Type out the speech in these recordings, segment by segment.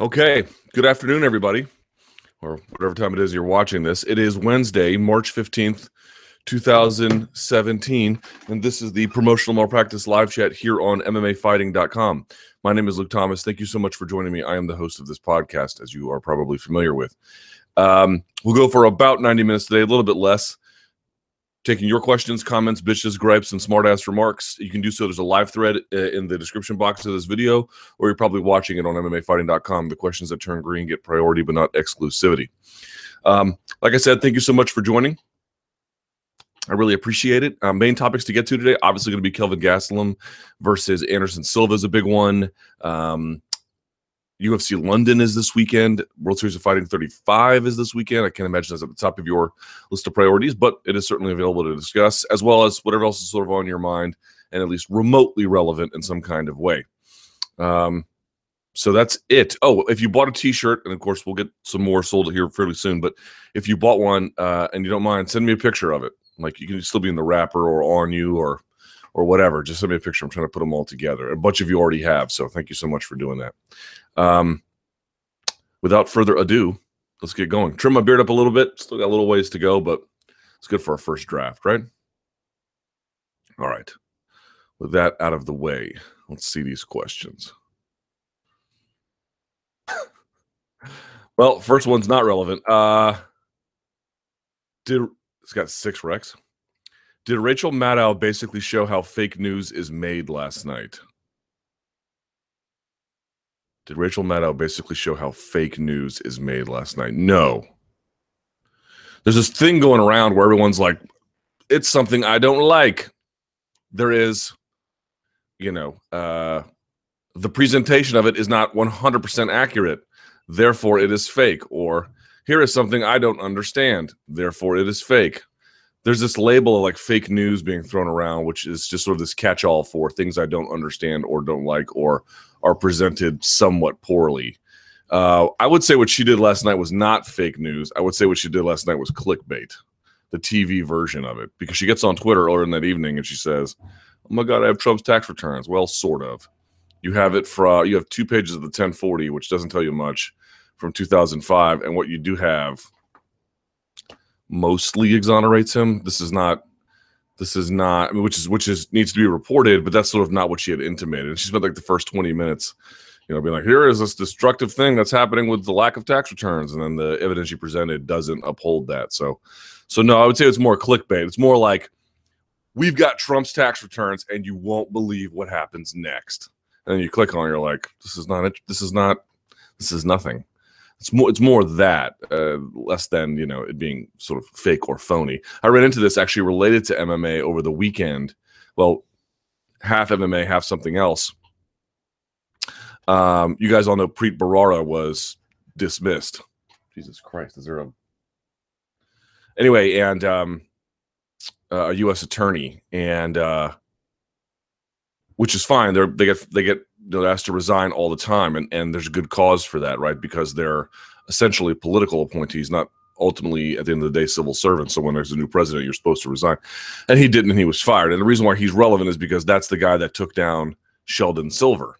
Okay. Good afternoon, everybody, or whatever time it is you're watching this. It is Wednesday, March 15th, 2017, and this is the promotional malpractice live chat here on MMAfighting.com. My name is Luke Thomas. Thank you so much for joining me. I am the host of this podcast, as you are probably familiar with. Um, we'll go for about 90 minutes today, a little bit less taking your questions, comments, bitches, gripes, and smartass remarks. You can do so. There's a live thread uh, in the description box of this video, or you're probably watching it on MMAfighting.com. The questions that turn green get priority, but not exclusivity. Um, like I said, thank you so much for joining. I really appreciate it. Uh, main topics to get to today, obviously going to be Kelvin Gastelum versus Anderson Silva is a big one. Um, UFC London is this weekend. World Series of Fighting 35 is this weekend. I can't imagine that's at the top of your list of priorities, but it is certainly available to discuss, as well as whatever else is sort of on your mind and at least remotely relevant in some kind of way. Um, so that's it. Oh, if you bought a T-shirt, and of course we'll get some more sold here fairly soon. But if you bought one uh, and you don't mind, send me a picture of it. Like you can still be in the wrapper or on you or or whatever. Just send me a picture. I'm trying to put them all together. A bunch of you already have, so thank you so much for doing that. Um, without further ado, let's get going. Trim my beard up a little bit. Still got a little ways to go, but it's good for our first draft, right? All right. With that out of the way, let's see these questions. well, first one's not relevant. Uh did it's got six wrecks. Did Rachel Maddow basically show how fake news is made last night? Did Rachel Maddow basically show how fake news is made last night? No. There's this thing going around where everyone's like, it's something I don't like. There is, you know, uh, the presentation of it is not 100% accurate. Therefore, it is fake. Or here is something I don't understand. Therefore, it is fake there's this label of like fake news being thrown around, which is just sort of this catch all for things I don't understand or don't like or are presented somewhat poorly. Uh, I would say what she did last night was not fake news. I would say what she did last night was clickbait, the TV version of it, because she gets on Twitter earlier in that evening and she says, "Oh my God, I have Trump's tax returns." Well, sort of. You have it for you have two pages of the 1040, which doesn't tell you much from 2005, and what you do have mostly exonerates him. This is not this is not which is which is needs to be reported, but that's sort of not what she had intimated. She spent like the first 20 minutes, you know, being like, here is this destructive thing that's happening with the lack of tax returns. And then the evidence she presented doesn't uphold that. So so no, I would say it's more clickbait. It's more like we've got Trump's tax returns and you won't believe what happens next. And then you click on it, you're like, this is not this is not this is nothing it's more it's more that uh, less than you know it being sort of fake or phony. I ran into this actually related to MMA over the weekend. Well, half MMA, half something else. Um, you guys all know Preet Bharara was dismissed. Jesus Christ, is there a anyway? And um, a U.S. attorney, and uh, which is fine. They're they get they get they're asked to resign all the time, and and there's a good cause for that, right? Because they're essentially political appointees, not ultimately at the end of the day civil servants. So when there's a new president, you're supposed to resign, and he didn't, and he was fired. And the reason why he's relevant is because that's the guy that took down Sheldon Silver.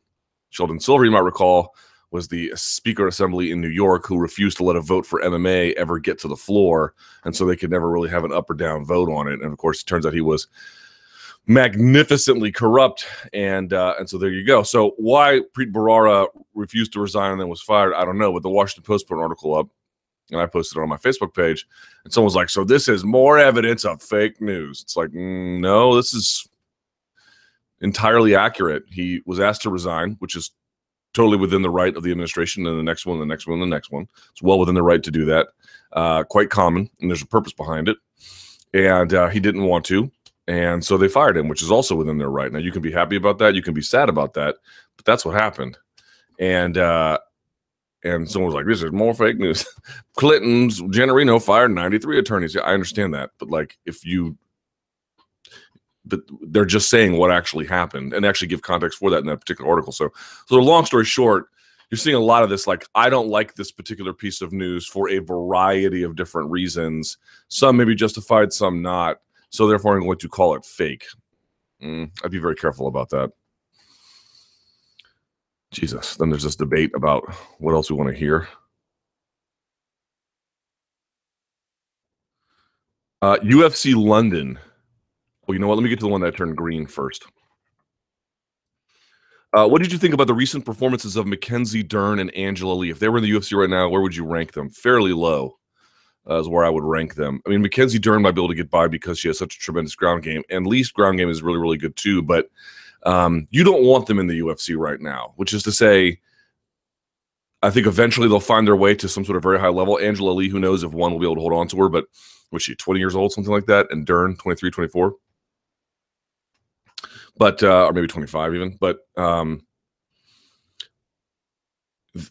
Sheldon Silver, you might recall, was the Speaker Assembly in New York who refused to let a vote for MMA ever get to the floor, and so they could never really have an up or down vote on it. And of course, it turns out he was magnificently corrupt, and uh, and so there you go. So why Preet Bharara refused to resign and then was fired, I don't know. But the Washington Post put an article up, and I posted it on my Facebook page, and someone was like, "So this is more evidence of fake news." It's like, mm, no, this is entirely accurate. He was asked to resign, which is totally within the right of the administration, and the next one, the next one, the next one. It's well within the right to do that. Uh, quite common, and there's a purpose behind it. And uh, he didn't want to and so they fired him, which is also within their right. Now you can be happy about that, you can be sad about that, but that's what happened. And uh, and someone was like, "This is more fake news." Clinton's Janet Reno fired 93 attorneys. Yeah, I understand that, but like, if you, but they're just saying what actually happened and actually give context for that in that particular article. So, so long story short, you're seeing a lot of this. Like, I don't like this particular piece of news for a variety of different reasons. Some maybe justified, some not. So therefore, I'm going to call it fake. Mm, I'd be very careful about that. Jesus. Then there's this debate about what else we want to hear. Uh, UFC London. Well, you know what? Let me get to the one that turned green first. Uh, what did you think about the recent performances of Mackenzie Dern and Angela Lee? If they were in the UFC right now, where would you rank them? Fairly low uh, is where I would rank them. I mean, Mackenzie Dern might be able to get by because she has such a tremendous ground game, and Lee's ground game is really, really good too. But um, you don't want them in the UFC right now, which is to say, I think eventually they'll find their way to some sort of very high level. Angela Lee, who knows if one will be able to hold on to her, but was she 20 years old, something like that? And Dern, 23, 24 but uh, or maybe 25 even but um,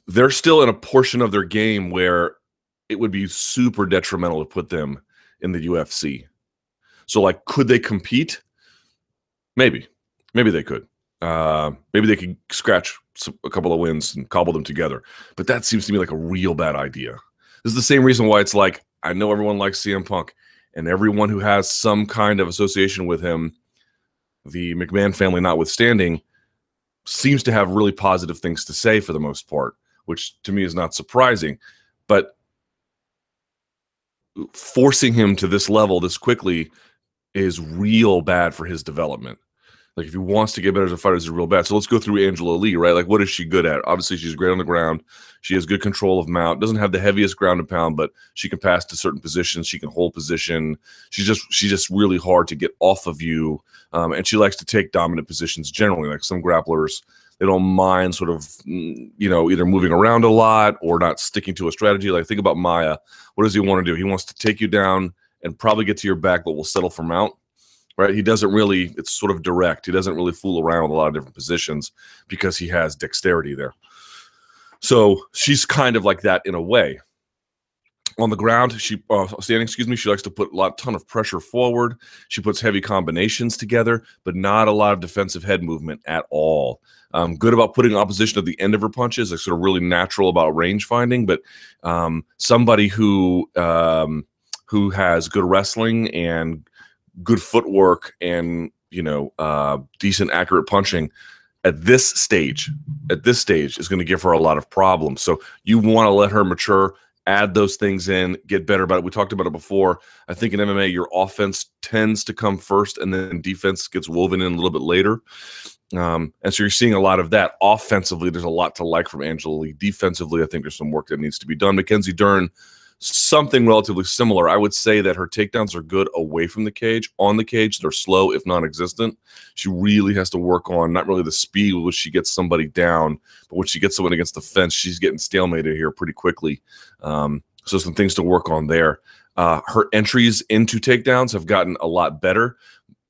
they're still in a portion of their game where it would be super detrimental to put them in the UFC. So like could they compete? Maybe. Maybe they could. Uh, maybe they could scratch some, a couple of wins and cobble them together. But that seems to me like a real bad idea. This is the same reason why it's like I know everyone likes CM Punk and everyone who has some kind of association with him the McMahon family notwithstanding, seems to have really positive things to say for the most part, which to me is not surprising. But forcing him to this level this quickly is real bad for his development. Like if he wants to get better as a fighter, is real bad. So let's go through Angela Lee, right? Like what is she good at? Obviously, she's great on the ground. She has good control of mount. Doesn't have the heaviest ground pound, but she can pass to certain positions. She can hold position. She's just she's just really hard to get off of you, um, and she likes to take dominant positions generally. Like some grapplers, they don't mind sort of mm, you know either moving around a lot or not sticking to a strategy. Like think about Maia. What does he want to do? He wants to take you down and probably get to your back, but will settle for mount right? He doesn't really, it's sort of direct. He doesn't really fool around with a lot of different positions because he has dexterity there. So she's kind of like that in a way. On the ground, she uh, standing, excuse me, she likes to put a lot, ton of pressure forward. She puts heavy combinations together, but not a lot of defensive head movement at all. Um, good about putting opposition at the end of her punches, like sort of really natural about range finding. But um, somebody who um, who has good wrestling and good footwork and you know uh, decent accurate punching at this stage at this stage is going to give her a lot of problems. So you want to let her mature add those things in get better about it. We talked about it before. I think in mma your offense tends to come first and then defense gets woven in a little bit later um, and so you're seeing a lot of that offensively there's a lot to like from angela lee defensively i think there's some work that needs to be done mackenzie dern something relatively similar. I would say that her takedowns are good away from the cage. On the cage, they're slow, if non existent. She really has to work on not really the speed with which she gets somebody down, but when she gets someone against the fence, she's getting stalemated here pretty quickly. Um, so, some things to work on there. Uh, her entries into takedowns have gotten a lot better.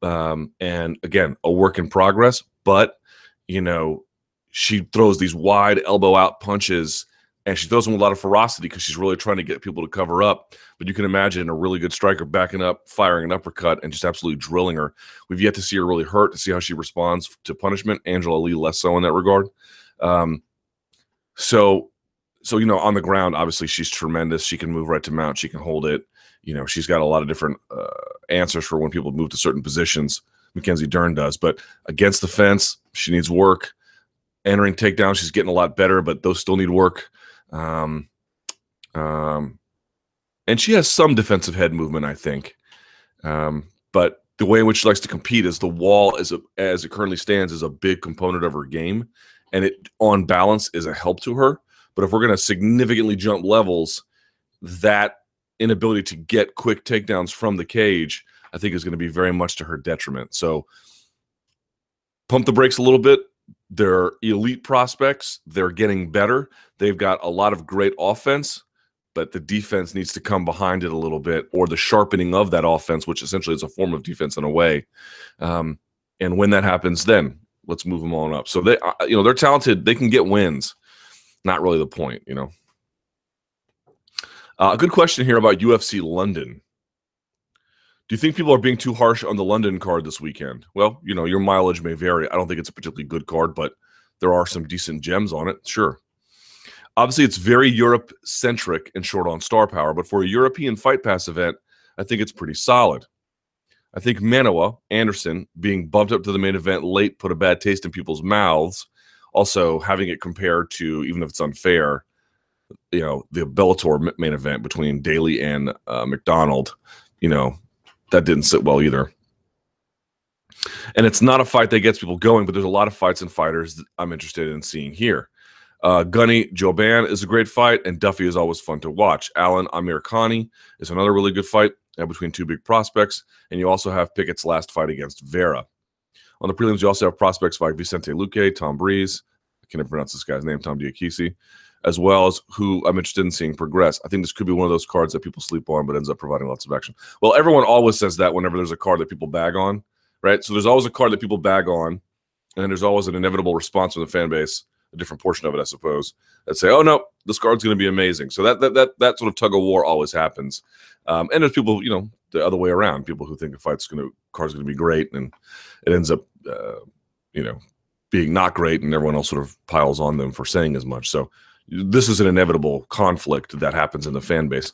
Um, and again, a work in progress, but you know, she throws these wide elbow out punches and she throws them with a lot of ferocity because she's really trying to get people to cover up. But you can imagine a really good striker backing up, firing an uppercut, and just absolutely drilling her. We've yet to see her really hurt to see how she responds to punishment. Angela Lee less so in that regard. Um, so, so you know, on the ground, obviously she's tremendous. She can move right to mount. She can hold it. You know, she's got a lot of different uh, answers for when people move to certain positions. Mackenzie Dern does, but against the fence, she needs work. Entering takedown, she's getting a lot better, but those still need work. Um, um, and she has some defensive head movement, I think. Um, but the way in which she likes to compete is the wall, as a, as it currently stands, is a big component of her game, and it on balance is a help to her. But if we're going to significantly jump levels, that inability to get quick takedowns from the cage, I think, is going to be very much to her detriment. So pump the brakes a little bit, they're elite prospects. They're getting better. They've got a lot of great offense, but the defense needs to come behind it a little bit, or the sharpening of that offense, which essentially is a form of defense in a way. Um, and when that happens, then let's move them on up. So they, uh, you know, they're talented. They can get wins. Not really the point, you know. Uh, a good question here about UFC London. Do you think people are being too harsh on the London card this weekend? Well, you know, your mileage may vary. I don't think it's a particularly good card, but there are some decent gems on it. Sure. Obviously, it's very Europe centric and short on star power, but for a European Fight Pass event, I think it's pretty solid. I think Manuwa Anderson being bumped up to the main event late put a bad taste in people's mouths. also having it compared to even if it's unfair, you know, the Bellator main event between Daly and uh, MacDonald, you know, that didn't sit well either. And it's not a fight that gets people going, but there's a lot of fights and fighters I'm interested in seeing here. Uh, Gunny Jouban is a great fight, and Duffy is always fun to watch. Allen Amirkhani is another really good fight uh, between two big prospects, and you also have Pickett's last fight against Vera. On the prelims, you also have prospects like Vicente Luque, Tom Breese, I can't pronounce this guy's name, Tom Diakiese, as well as who I'm interested in seeing progress. I think this could be one of those cards that people sleep on, but ends up providing lots of action. Well, everyone always says that whenever there's a card that people bag on, right? So there's always a card that people bag on, and there's always an inevitable response from the fan base a different portion of it, I suppose, that say, "Oh no, this card's going to be amazing." So that that that that sort of tug of war always happens, um, and there's people, you know, the other way around, people who think a fight's going to card's going to be great, and it ends up, uh, you know, being not great, and everyone else sort of piles on them for saying as much. So this is an inevitable conflict that happens in the fan base.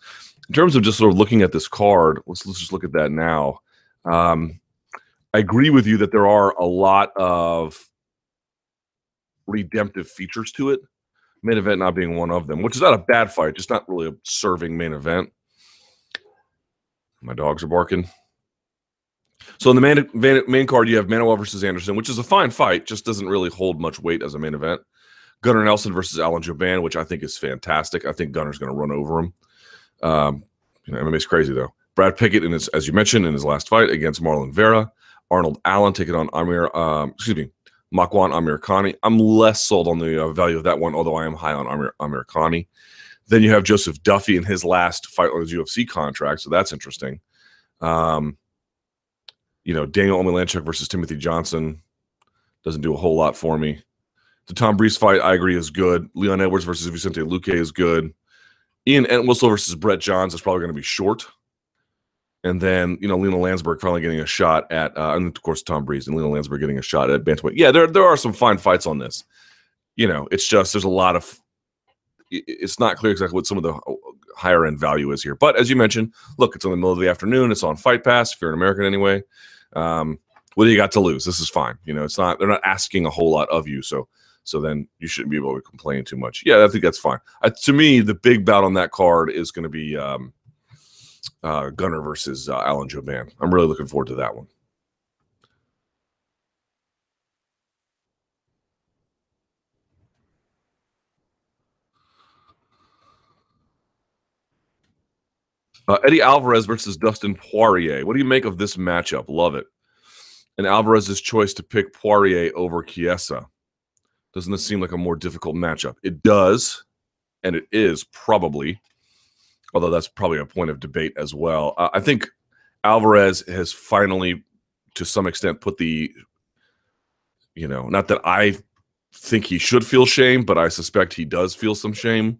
In terms of just sort of looking at this card, let's let's just look at that now. Um, I agree with you that there are a lot of redemptive features to it. Main event not being one of them, which is not a bad fight, just not really a serving main event. My dogs are barking. So in the main, main, card, you have Manuwa versus Anderson, which is a fine fight, just doesn't really hold much weight as a main event. Gunnar Nelson versus Alan Jouban, which I think is fantastic. I think Gunnar's going to run over him. Um, you know, MMA's crazy though. Brad Pickett, in his, as you mentioned, in his last fight against Marlon Vera. Arnold Allen taking on Amir, um, excuse me, Makwan Amirkhani. I'm less sold on the uh, value of that one, although I am high on Amir, Amirkhani. Then you have Joseph Duffy in his last fight on his UFC contract, so that's interesting. Um, you know, Daniel Omielanczuk versus Timothy Johnson doesn't do a whole lot for me. The Tom Breese fight, I agree, is good. Leon Edwards versus Vicente Luque is good. Ian Entwistle versus Brett Johns is probably going to be short and then you know Lina Lansberg finally getting a shot at, uh, and of course Tom Breese and Lina Lansberg getting a shot at bantamweight. Yeah, there there are some fine fights on this. You know, it's just there's a lot of. It's not clear exactly what some of the uh, higher end value is here, but as you mentioned, look, it's in the middle of the afternoon. It's on Fight Pass if you're an American anyway. Um, what do you got to lose? This is fine. You know, it's not. They're not asking a whole lot of you, so so then you shouldn't be able to complain too much. Yeah, I think that's fine. Uh, to me, the big bout on that card is going to be. Um, uh, Gunnar versus uh, Alan Jouban. I'm really looking forward to that one. Uh, Eddie Alvarez versus Dustin Poirier. What do you make of this matchup? Love it. And Alvarez's choice to pick Poirier over Chiesa. Doesn't this seem like a more difficult matchup? It does, and it is probably although that's probably a point of debate as well. Uh, I think Alvarez has finally, to some extent, put the, you know, not that I think he should feel shame, but I suspect he does feel some shame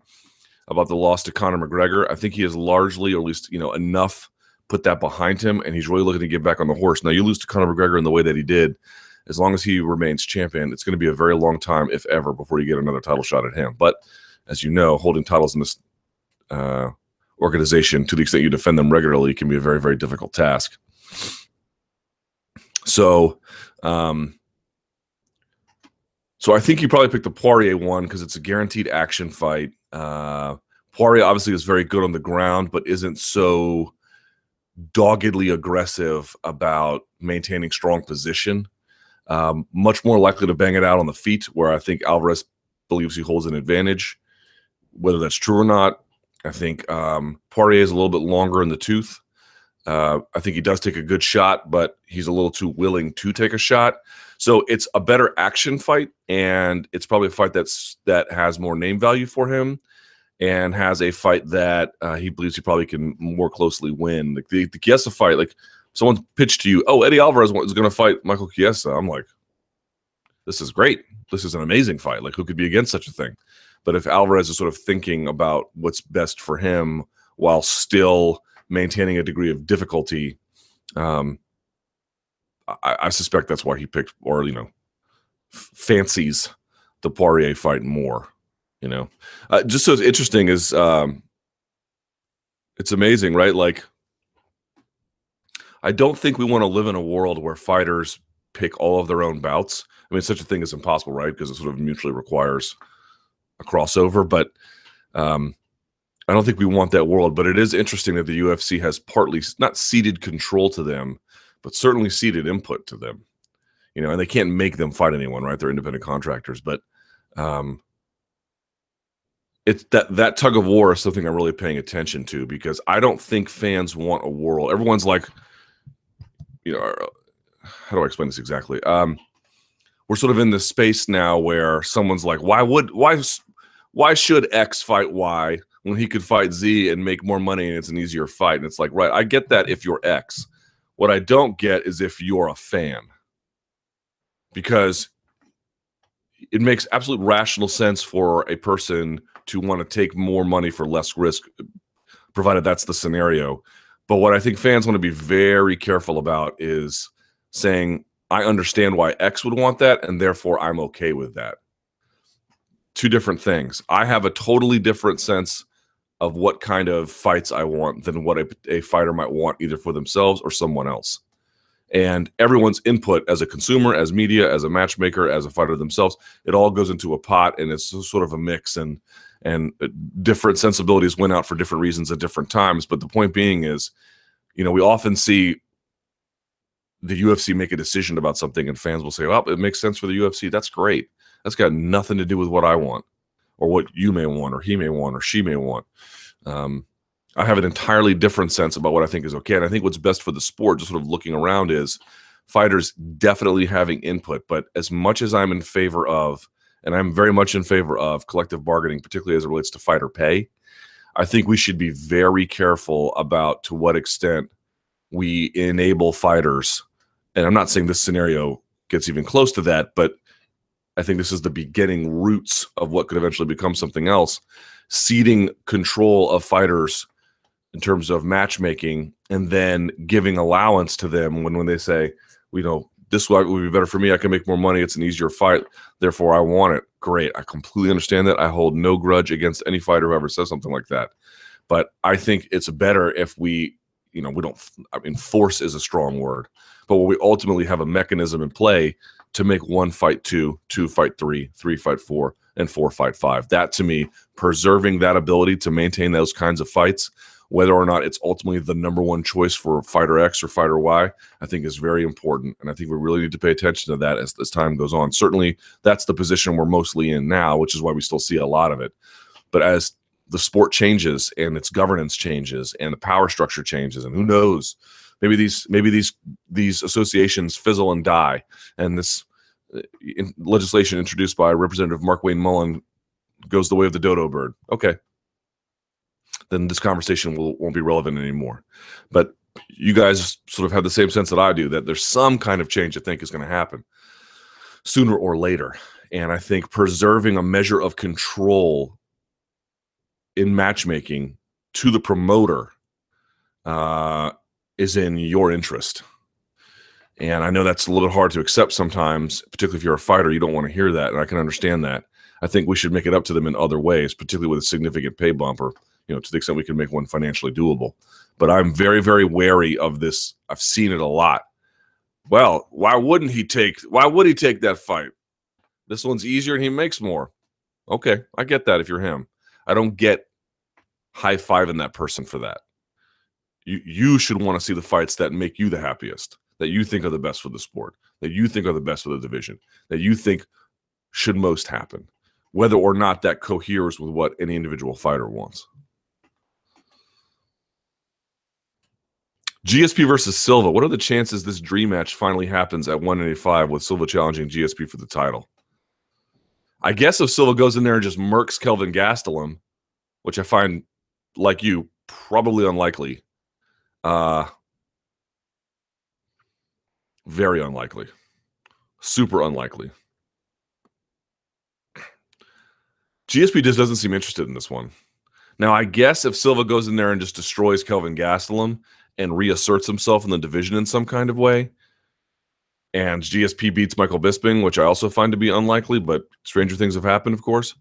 about the loss to Conor McGregor. I think he has largely, or at least, you know, enough put that behind him, and he's really looking to get back on the horse. Now, you lose to Conor McGregor in the way that he did. As long as he remains champion, it's going to be a very long time, if ever, before you get another title shot at him. But as you know, holding titles in this uh, organization to the extent you defend them regularly can be a very very difficult task. So um so i think you probably picked the poirier one because it's a guaranteed action fight. Uh poirier obviously is very good on the ground but isn't so doggedly aggressive about maintaining strong position um, much more likely to bang it out on the feet where i think alvarez believes he holds an advantage whether that's true or not I think um, Poirier is a little bit longer in the tooth. Uh, I think he does take a good shot, but he's a little too willing to take a shot. So it's a better action fight, and it's probably a fight that's that has more name value for him, and has a fight that uh, he believes he probably can more closely win. Like the, the Chiesa fight, like someone pitched to you, oh Eddie Alvarez is going to fight Michael Chiesa. I'm like, this is great. This is an amazing fight. Like who could be against such a thing? But if Alvarez is sort of thinking about what's best for him while still maintaining a degree of difficulty, um, I, I suspect that's why he picked, or you know, f- fancies the Poirier fight more. You know, uh, just so it's interesting is um, it's amazing, right? Like, I don't think we want to live in a world where fighters pick all of their own bouts. I mean, such a thing is impossible, right? Because it sort of mutually requires a crossover. But um, I don't think we want that world. But it is interesting that the UFC has partly not ceded control to them, but certainly ceded input to them. You know, and they can't make them fight anyone, right? They're independent contractors, but um, it's that that tug of war is something I'm really paying attention to because I don't think fans want a world. Everyone's like, you know, uh, how do I explain this exactly? Um, we're sort of in this space now where someone's like, why would why why should X fight Y when he could fight Z and make more money and it's an easier fight? And it's like, right, I get that if you're X. What I don't get is if you're a fan. Because it makes absolute rational sense for a person to want to take more money for less risk, provided that's the scenario. But what I think fans want to be very careful about is saying, I understand why X would want that, and therefore I'm okay with that. Two different things. I have a totally different sense of what kind of fights I want than what a, a fighter might want, either for themselves or someone else and everyone's input as a consumer as media as a matchmaker as a fighter themselves it all goes into a pot and it's sort of a mix and and uh, different sensibilities went out for different reasons at different times but the point being is you know we often see the UFC make a decision about something and fans will say well it makes sense for the UFC that's great that's got nothing to do with what I want or what you may want or he may want or she may want um, I have an entirely different sense about what I think is okay. And I think what's best for the sport, just sort of looking around, is fighters definitely having input. But as much as I'm in favor of, and I'm very much in favor of collective bargaining, particularly as it relates to fighter pay, I think we should be very careful about to what extent we enable fighters. And I'm not saying this scenario gets even close to that, but I think this is the beginning roots of what could eventually become something else. Ceding control of fighters in terms of matchmaking and then giving allowance to them when when they say, you know, this would be better for me. I can make more money. It's an easier fight. Therefore, I want it. Great. I completely understand that. I hold no grudge against any fighter who ever says something like that. But I think it's better if we, you know, we don't, I mean, force is a strong word, but we ultimately have a mechanism in play to make one fight two, two fight three, three fight four, and four fight five. That to me, preserving that ability to maintain those kinds of fights whether or not it's ultimately the number one choice for fighter X or fighter Y, I think is very important. And I think we really need to pay attention to that as, as time goes on. Certainly, that's the position we're mostly in now, which is why we still see a lot of it. But as the sport changes and its governance changes and the power structure changes, and who knows, maybe these maybe these these associations fizzle and die, and this uh, in legislation introduced by Representative Markwayne Mullin goes the way of the dodo bird. Okay, then this conversation will, won't be relevant anymore. But you guys sort of have the same sense that I do that there's some kind of change I think is going to happen sooner or later. And I think preserving a measure of control in matchmaking to the promoter uh, is in your interest. And I know that's a little hard to accept sometimes, particularly if you're a fighter. You don't want to hear that, and I can understand that. I think we should make it up to them in other ways, particularly with a significant pay bump or you know, to the extent we can make one financially doable. But I'm very, very wary of this. I've seen it a lot. Well, why wouldn't he take? Why would he take that fight? This one's easier and he makes more. Okay, I get that if you're him. I don't get high fiving that person for that. You you should want to see the fights that make you the happiest, that you think are the best for the sport, that you think are the best for the division, that you think should most happen, whether or not that coheres with what any individual fighter wants. GSP versus Silva. What are the chances this dream match finally happens at 185 with Silva challenging GSP for the title? I guess if Silva goes in there and just murks Kelvin Gastelum, which I find, like you, probably unlikely. Uh, very unlikely. Super unlikely. GSP just doesn't seem interested in this one. Now, I guess if Silva goes in there and just destroys Kelvin Gastelum and reasserts himself in the division in some kind of way. And GSP beats Michael Bisping, which I also find to be unlikely, but stranger things have happened, of course.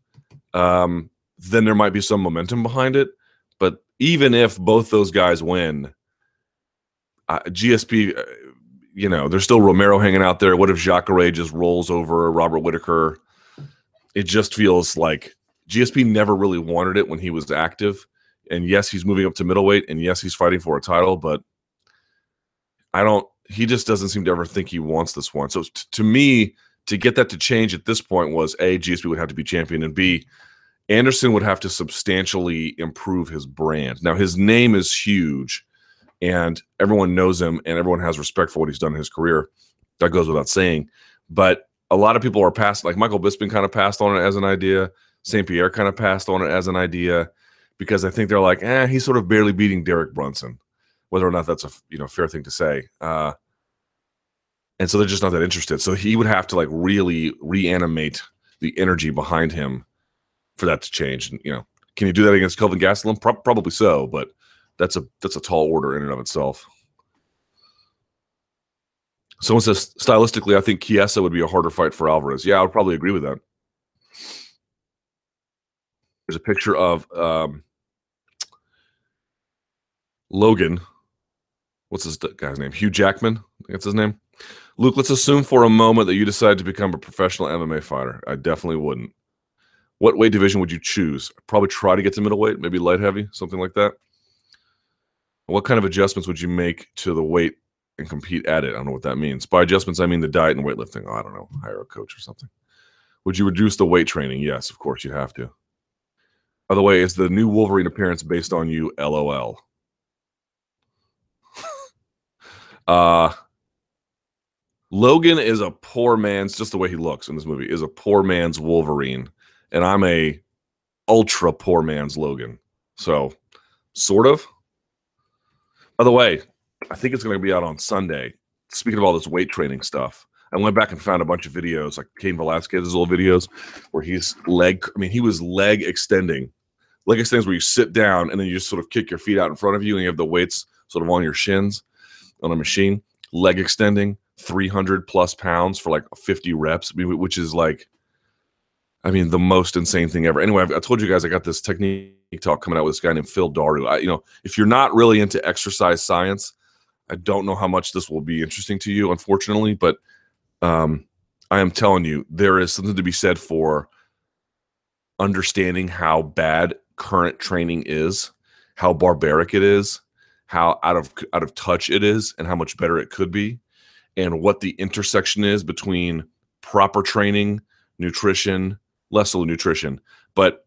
Um, then there might be some momentum behind it. But even if both those guys win, uh, GSP, uh, you know, there's still Romero hanging out there. What if Jacare just rolls over Robert Whitaker? It just feels like GSP never really wanted it when he was active. And yes, he's moving up to middleweight, and yes, he's fighting for a title, but I don't. He just doesn't seem to ever think he wants this one. So t- to me, to get that to change at this point was a GSP would have to be champion, and b Anderson would have to substantially improve his brand. Now his name is huge, and everyone knows him, and everyone has respect for what he's done in his career. That goes without saying. But a lot of people are past, like Michael Bisping kind of passed on it as an idea. St. Pierre kind of passed on it as an idea because I think they're like, eh, he's sort of barely beating Derek Brunson, whether or not that's a you know fair thing to say. Uh, and so they're just not that interested. So he would have to like really reanimate the energy behind him for that to change. And you know, can you do that against Kelvin Gastelum? Pro- probably so, but that's a that's a tall order in and of itself. Someone says stylistically, I think Chiesa would be a harder fight for Alvarez. Yeah, I would probably agree with that. There's a picture of um, Logan. What's this guy's name? Hugh Jackman. That's his name. Luke, let's assume for a moment that you decide to become a professional MMA fighter. I definitely wouldn't. What weight division would you choose? Probably try to get to middleweight, maybe light heavy, something like that. What kind of adjustments would you make to the weight and compete at it? I don't know what that means. By adjustments, I mean the diet and weightlifting. Oh, I don't know, hire a coach or something. Would you reduce the weight training? Yes, of course you'd have to. By the way, is the new Wolverine appearance based on you? LOL. Uh Logan is a poor man's just the way he looks in this movie is a poor man's Wolverine and I'm a ultra poor man's Logan. So, sort of. By the way, I think it's going to be out on Sunday. Speaking of all this weight training stuff, I went back and found a bunch of videos, like Cain Velasquez's old videos, where he's leg. I mean, he was leg extending. Leg extends where you sit down and then you just sort of kick your feet out in front of you, and you have the weights sort of on your shins on a machine. Leg extending, 300 plus pounds for like 50 reps, which is like I mean, the most insane thing ever. Anyway, I've, I told you guys I got this technique talk coming out with this guy named Phil Daru. I, you know, if you're not really into exercise science, I don't know how much this will be interesting to you, unfortunately, but um, I am telling you, there is something to be said for understanding how bad current training is, how barbaric it is, how out of out of touch it is, and how much better it could be, and what the intersection is between proper training, nutrition, less so nutrition, but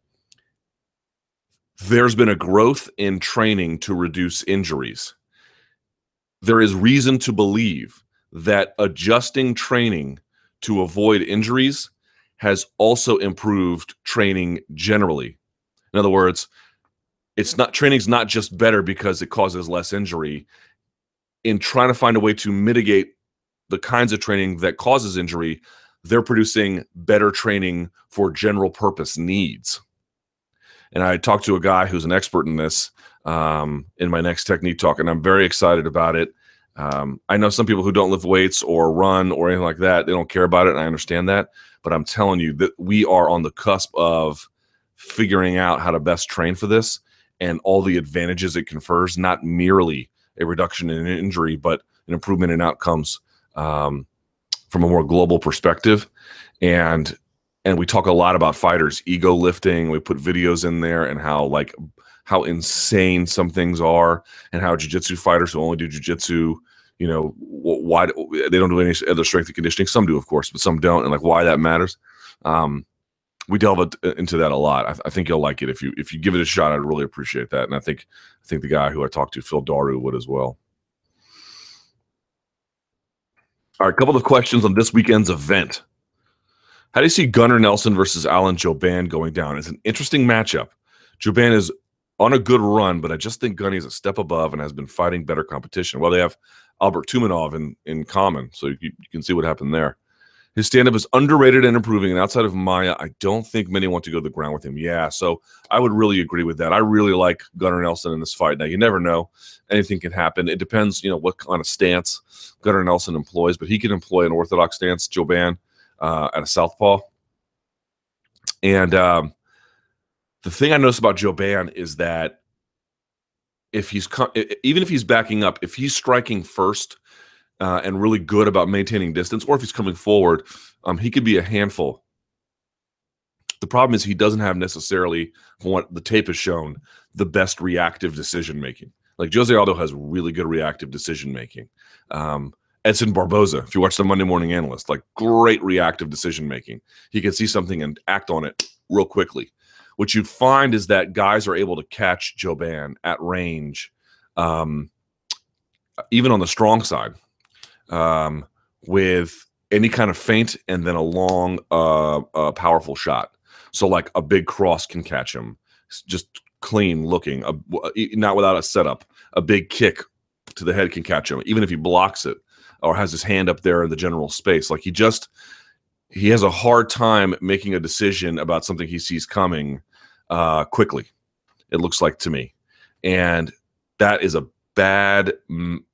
there's been a growth in training to reduce injuries. There is reason to believe that adjusting training to avoid injuries has also improved training generally. In other words, it's not training's not just better because it causes less injury. In trying to find a way to mitigate the kinds of training that causes injury, they're producing better training for general purpose needs. And I talked to a guy who's an expert in this um, in my next technique talk, and I'm very excited about it. Um, I know some people who don't lift weights or run or anything like that, they don't care about it, and I understand that. But I'm telling you that we are on the cusp of figuring out how to best train for this and all the advantages it confers, not merely a reduction in injury, but an improvement in outcomes. Um, from a more global perspective. And and we talk a lot about fighters ego lifting. We put videos in there and how like how insane some things are and how jiu-jitsu fighters who only do jiu-jitsu you know why they don't do any other strength and conditioning. Some do of course but some don't and like why that matters. Um, we delve uh, into that a lot I, I, think you'll like it if you if you give it a shot i'd really appreciate that and i think i think the guy who i talked to phil daru would as well all right, a couple of questions on this weekend's event. How do you see Gunnar Nelson versus Alan Jouban going down? It's an interesting matchup. Joban is on a good run, but I just think Gunny is a step above and has been fighting better competition. Well, they have Albert Tumenov in, in common, so you, you can see what happened there. His stand up is underrated and improving. And outside of Maia, I don't think many want to go to the ground with him. Yeah, so I would really agree with that. I really like Gunnar Nelson in this fight. Now, you never know. Anything can happen. It depends, you know, what kind of stance Gunnar Nelson employs, but he can employ an orthodox stance, Jouban, uh, at a southpaw. And um, the thing I notice about Jouban is that if he's even if he's backing up, if he's striking first, uh, and really good about maintaining distance, or if he's coming forward, um, he could be a handful. The problem is he doesn't have necessarily, from what the tape has shown, the best reactive decision making. Like Jose Aldo has really good reactive decision making. Um, Edson Barboza, if you watch the Monday Morning Analyst, like great reactive decision making. He can see something and act on it real quickly. What you find is that guys are able to catch Jouban at range, um, even on the strong side, um, with any kind of feint and then a long, uh, powerful shot. So like a big cross can catch him, just clean looking, not without a setup. A big kick to the head can catch him, even if he blocks it or has his hand up there in the general space. Like he just he has a hard time making a decision about something he sees coming uh, quickly. It looks like to me, and that is a bad.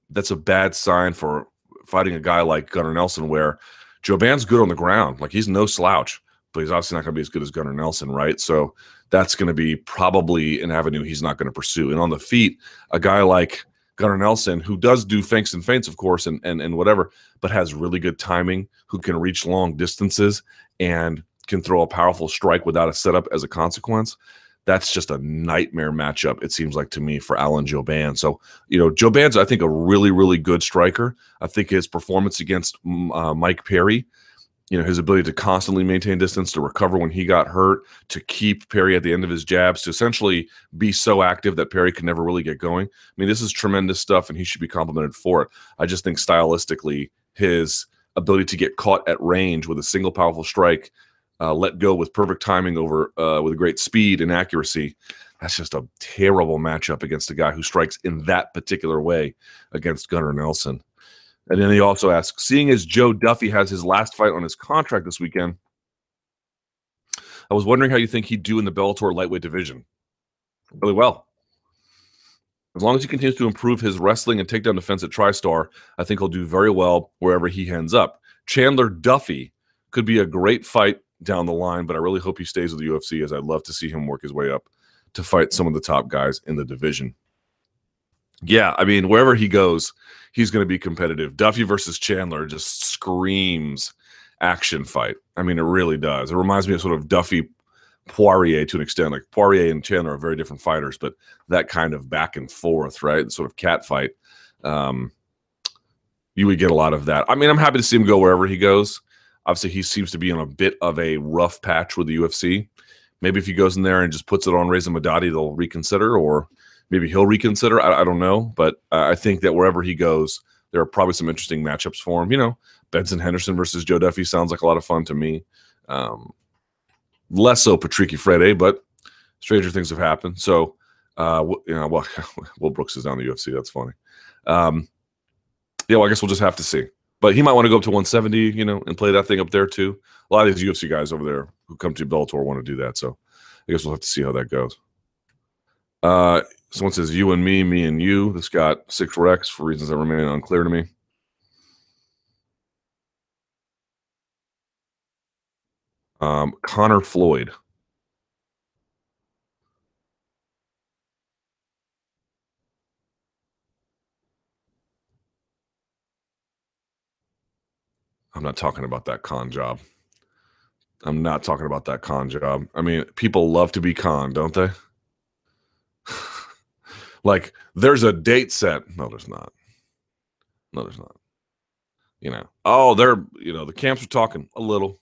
That's a bad sign for fighting a guy like Gunnar Nelson, where Jouban's good on the ground. Like he's no slouch but he's obviously not going to be as good as Gunnar Nelson, right? So that's going to be probably an avenue he's not going to pursue. And on the feet, a guy like Gunnar Nelson, who does do feints and feints, of course, and and and whatever, but has really good timing, who can reach long distances and can throw a powerful strike without a setup as a consequence. That's just a nightmare matchup, it seems like to me, for Alan Jouban. So, you know, Jouban's, I think, a really, really good striker. I think his performance against mm, uh, Mike Perry you know his ability to constantly maintain distance to recover when he got hurt to keep perry at the end of his jabs to essentially be so active that perry could never really get going i mean this is tremendous stuff and he should be complimented for it i just think stylistically his ability to get caught at range with a single powerful strike uh, let go with perfect timing over uh, with great speed and accuracy that's just a terrible matchup against a guy who strikes in that particular way against gunnar nelson and then he also asks, seeing as Joe Duffy has his last fight on his contract this weekend, I was wondering how you think he'd do in the Bellator lightweight division. Really well. As long as he continues to improve his wrestling and takedown defense at TriStar, I think he'll do very well wherever he ends up. Chandler Duffy could be a great fight down the line, but I really hope he stays with the UFC as I'd love to see him work his way up to fight some of the top guys in the division. Yeah, I mean, wherever he goes, he's going to be competitive. Duffy versus Chandler just screams action fight. I mean, it really does. It reminds me of sort of Duffy Poirier to an extent. Like Poirier and Chandler are very different fighters, but that kind of back and forth, right? Sort of cat fight. Um, you would get a lot of that. I mean, I'm happy to see him go wherever he goes. Obviously, he seems to be in a bit of a rough patch with the UFC. Maybe if he goes in there and just puts it on Reza Madadi, they'll reconsider, or maybe he'll reconsider. I, I don't know, but I think that wherever he goes, there are probably some interesting matchups for him. You know, Benson Henderson versus Joe Duffy sounds like a lot of fun to me. Um, less so Patricky Freire, but stranger things have happened. So, uh, you know, well, Will Brooks is down the UFC. That's funny. Um, yeah, well, I guess we'll just have to see. But he might want to go up to 170, you know, and play that thing up there too. A lot of these UFC guys over there who come to Bellator want to do that. So, I guess we'll have to see how that goes. Uh, Someone says you and me, me and you. This got six wrecks for reasons that remain unclear to me. Um, Conor Floyd. I'm not talking about that con job. I'm not talking about that con job. I mean, people love to be con, don't they? Like there's a date set. No, there's not. No, there's not. You know. Oh, they're you know the camps are talking a little,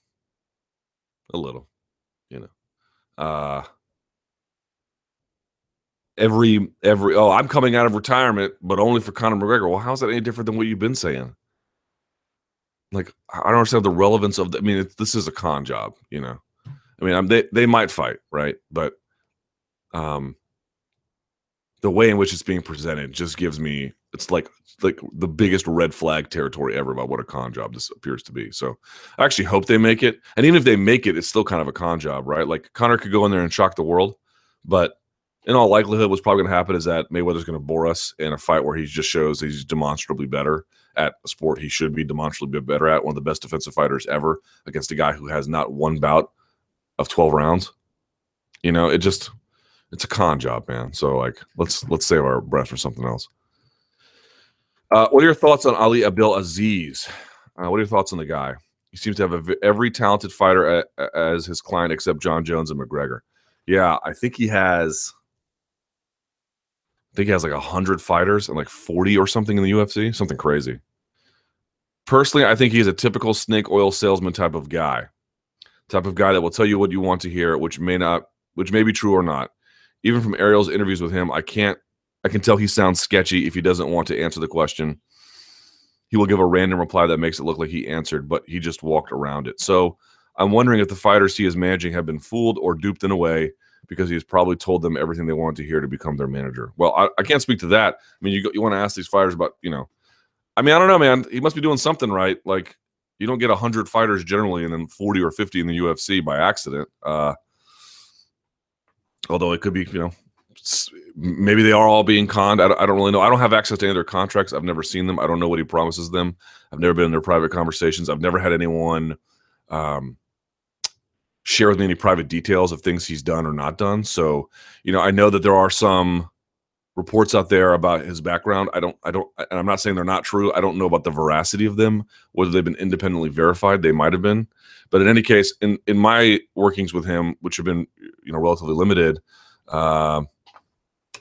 a little. You know. Uh every every oh i'm coming out of retirement but only for conor mcgregor well how's that any different than what you've been saying like i don't understand the relevance of the, i mean this is a con job you know i mean I'm, they, they might fight right but um the way in which it's being presented just gives me it's like like the biggest red flag territory ever about what a con job this appears to be. So I actually hope they make it. And even if they make it, it's still kind of a con job, right? Like Conor could go in there and shock the world, but in all likelihood, what's probably going to happen is that Mayweather's going to bore us in a fight where he just shows he's demonstrably better at a sport he should be demonstrably better at. One of the best defensive fighters ever against a guy who has not one bout of 12 rounds. You know, it just it's a con job, man. So like let's let's save our breath for something else. Uh, what are your thoughts on Ali Abdelaziz? Uh, what are your thoughts on the guy? He seems to have a every talented fighter a, a- as his client except Jon Jones and McGregor. Yeah, I think he has. I think he has like hundred fighters and like forty or something in the UFC, something crazy. Personally, I think he's a typical snake oil salesman type of guy, type of guy that will tell you what you want to hear, which may not, which may be true or not. Even from Ariel's interviews with him, I can't, I can tell he sounds sketchy if he doesn't want to answer the question. He will give a random reply that makes it look like he answered, but he just walked around it. So I'm wondering if the fighters he is managing have been fooled or duped in a way because he has probably told them everything they wanted to hear to become their manager. Well, I, I can't speak to that. I mean, you you want to ask these fighters about, you know, I mean, I don't know, man. He must be doing something right. Like, you don't get hundred fighters generally, and then forty or fifty in the UFC by accident. Uh, although it could be, you know, maybe they are all being conned. I don't, I don't really know. I don't have access to any of their contracts. I've never seen them. I don't know what he promises them. I've never been in their private conversations. I've never had anyone um, share with me any private details of things he's done or not done. So, you know, I know that there are some reports out there about his background. I don't, I don't, and I'm not saying they're not true. I don't know about the veracity of them, whether they've been independently verified. They might have been, but in any case, in in my workings with him, which have been, you know, relatively limited, uh,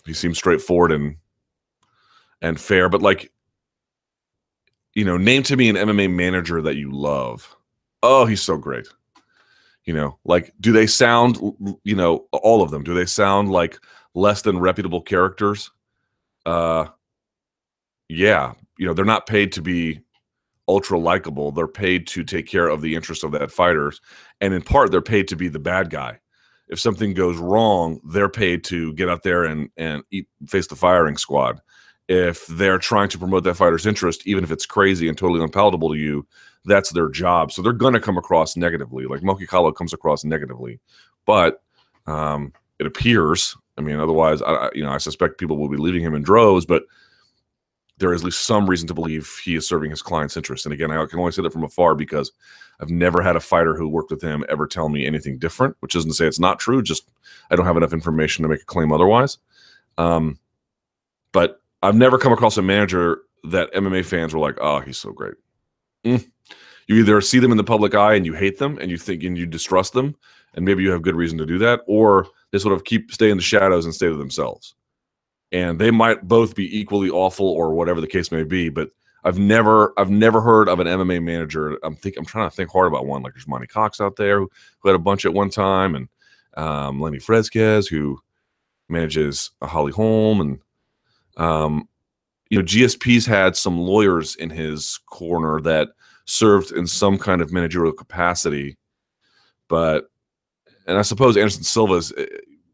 he seems straightforward and and fair. But like, you know, name to me an MMA manager that you love. Oh, he's so great. You know, like, do they sound, you know, all of them? Do they sound like less than reputable characters? Uh, yeah. You know, they're not paid to be ultra likable. They're paid to take care of the interests of that fighters, and in part, they're paid to be the bad guy. If something goes wrong, they're paid to get out there and and eat, face the firing squad. If they're trying to promote that fighter's interest, even if it's crazy and totally unpalatable to you, that's their job. So they're going to come across negatively. Like Malki Kawa comes across negatively, but um, it appears. I mean, otherwise, I- you know, I suspect people will be leaving him in droves. But there is at least some reason to believe he is serving his client's interest. And again, I can only say that from afar because I've never had a fighter who worked with him ever tell me anything different. Which isn't to say it's not true. Just I don't have enough information to make a claim otherwise. Um, but I've never come across a manager that MMA fans were like, "Oh, he's so great." Mm. You either see them in the public eye and you hate them and you think and you distrust them, and maybe you have good reason to do that, or they sort of keep stay in the shadows and stay to themselves. And they might both be equally awful or whatever the case may be, but I've never I've never heard of an MMA manager. I'm think I'm trying to think hard about one. Like there's Monty Cox out there who, who had a bunch at one time, and um, Lenny Fresquez who manages Holly Holm, and um, you know GSP's had some lawyers in his corner that served in some kind of managerial capacity, but and I suppose Anderson Silva's eh,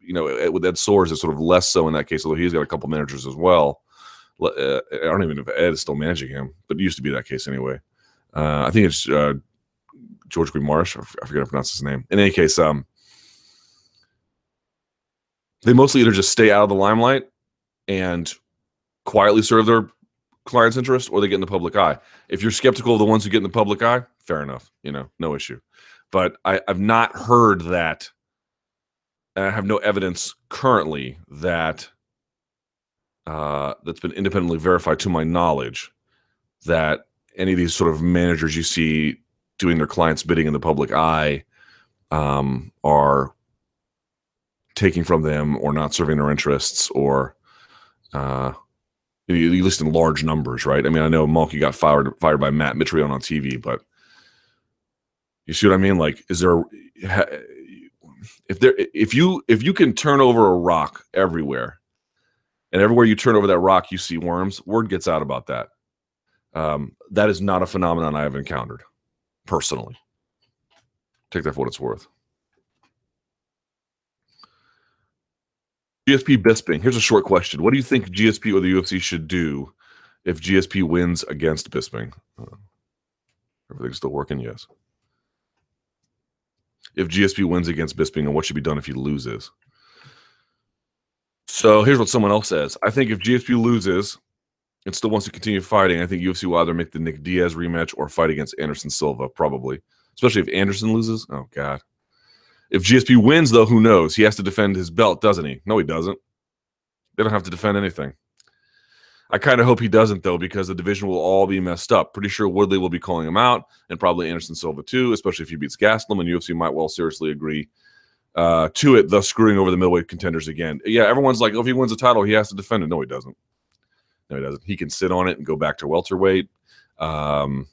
you know eh, with Ed Soares is sort of less so in that case, although he's got a couple managers as well. Uh, I don't even know if Ed is still managing him, but it used to be that case anyway. Uh, I think it's uh, George Guimaraes. I forget how to pronounce his name. In any case, um, they mostly either just stay out of the limelight and quietly serve their client's interest, or they get in the public eye. If you're skeptical of the ones who get in the public eye, fair enough. You know, no issue. But I, I've not heard that, and I have no evidence currently that uh, that's been independently verified to my knowledge that any of these sort of managers you see doing their clients bidding in the public eye um, are taking from them or not serving their interests or uh, at least in large numbers, right? I mean, I know Malki got fired fired by Matt Mitrione on TV, but you see what I mean? Like, is there if there if you if you can turn over a rock everywhere, and everywhere you turn over that rock, you see worms. Word gets out about that. Um, that is not a phenomenon I have encountered personally. Take that for what it's worth. GSP Bisping. Here's a short question. What do you think GSP or the UFC should do if GSP wins against Bisping? Uh, everything's still working? Yes. If GSP wins against Bisping, and what should be done if he loses? So here's what someone else says. I think if GSP loses and still wants to continue fighting, I think UFC will either make the Nick Diaz rematch or fight against Anderson Silva, probably. Especially if Anderson loses. Oh, God. If GSP wins, though, who knows? He has to defend his belt, doesn't he? No, he doesn't. They don't have to defend anything. I kind of hope he doesn't though, because the division will all be messed up. Pretty sure Woodley will be calling him out, and probably Anderson Silva too, especially if he beats Gastelum. And UFC might well seriously agree uh, to it, thus screwing over the middleweight contenders again. Yeah, everyone's like, oh, if he wins a title, he has to defend it. No, he doesn't. No, he doesn't. He can sit on it and go back to welterweight. Um,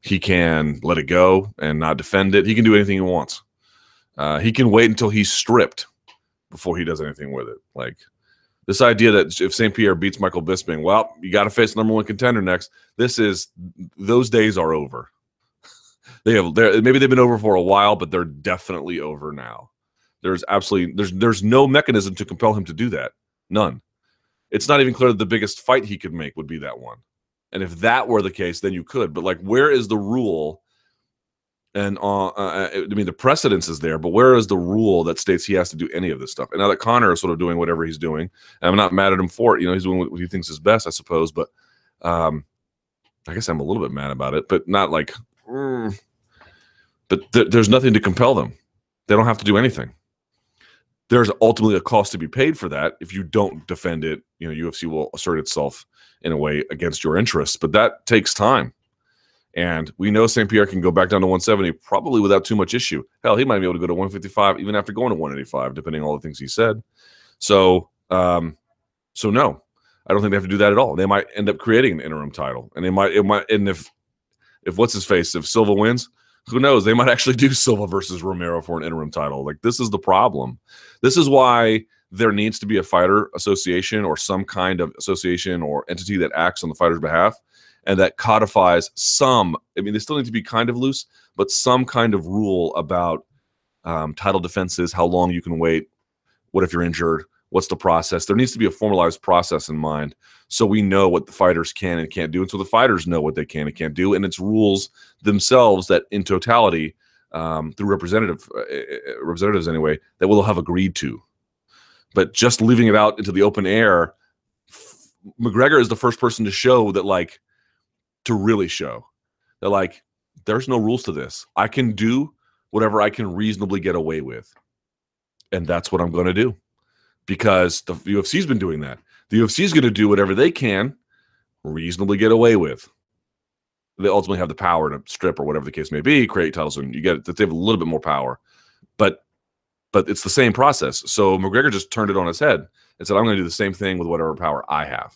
he can let it go and not defend it. He can do anything he wants. Uh, he can wait until he's stripped before he does anything with it. Like this idea that if St. Pierre beats Michael Bisping, well, you got to face number one contender next. This is those days are over. they have maybe they've been over for a while, but they're definitely over now. There's absolutely there's there's no mechanism to compel him to do that. None. It's not even clear that the biggest fight he could make would be that one. And if that were the case, then you could. But like, where is the rule? And uh, uh, I mean, the precedence is there, but where is the rule that states he has to do any of this stuff? And now that Conor is sort of doing whatever he's doing, and I'm not mad at him for it. You know, he's doing what he thinks is best, I suppose. But um, I guess I'm a little bit mad about it, but not like. Mm. But th- there's nothing to compel them. They don't have to do anything there's ultimately a cost to be paid for that. If you don't defend it, you know, UFC will assert itself in a way against your interests, but that takes time. And we know St. Pierre can go back down to 170 probably without too much issue. Hell, he might be able to go to 155 even after going to 185, depending on all the things he said. So, um, so no, I don't think they have to do that at all. They might end up creating an interim title, and they might, it might, and if, if what's his face, if Silva wins, who knows? They might actually do Silva versus Romero for an interim title. Like this is the problem. This is why there needs to be a fighter association or some kind of association or entity that acts on the fighter's behalf and that codifies some. I mean, they still need to be kind of loose, but some kind of rule about um, title defenses, how long you can wait, what if you're injured, what's the process. There needs to be a formalized process in mind so we know what the fighters can and can't do, and so the fighters know what they can and can't do, and it's rules themselves that, in totality, um, through representative uh, uh, uh representatives anyway, that we'll have agreed to. But just leaving it out into the open air, McGregor is the first person to show that, like, to really show that, like, there's no rules to this. I can do whatever I can reasonably get away with, and that's what I'm going to do because the UFC's been doing that. The UFC is going to do whatever they can reasonably get away with. They ultimately have the power to strip or whatever the case may be, create titles, and you get that they have a little bit more power. But but it's the same process. So McGregor just turned it on his head and said, "I'm going to do the same thing with whatever power I have."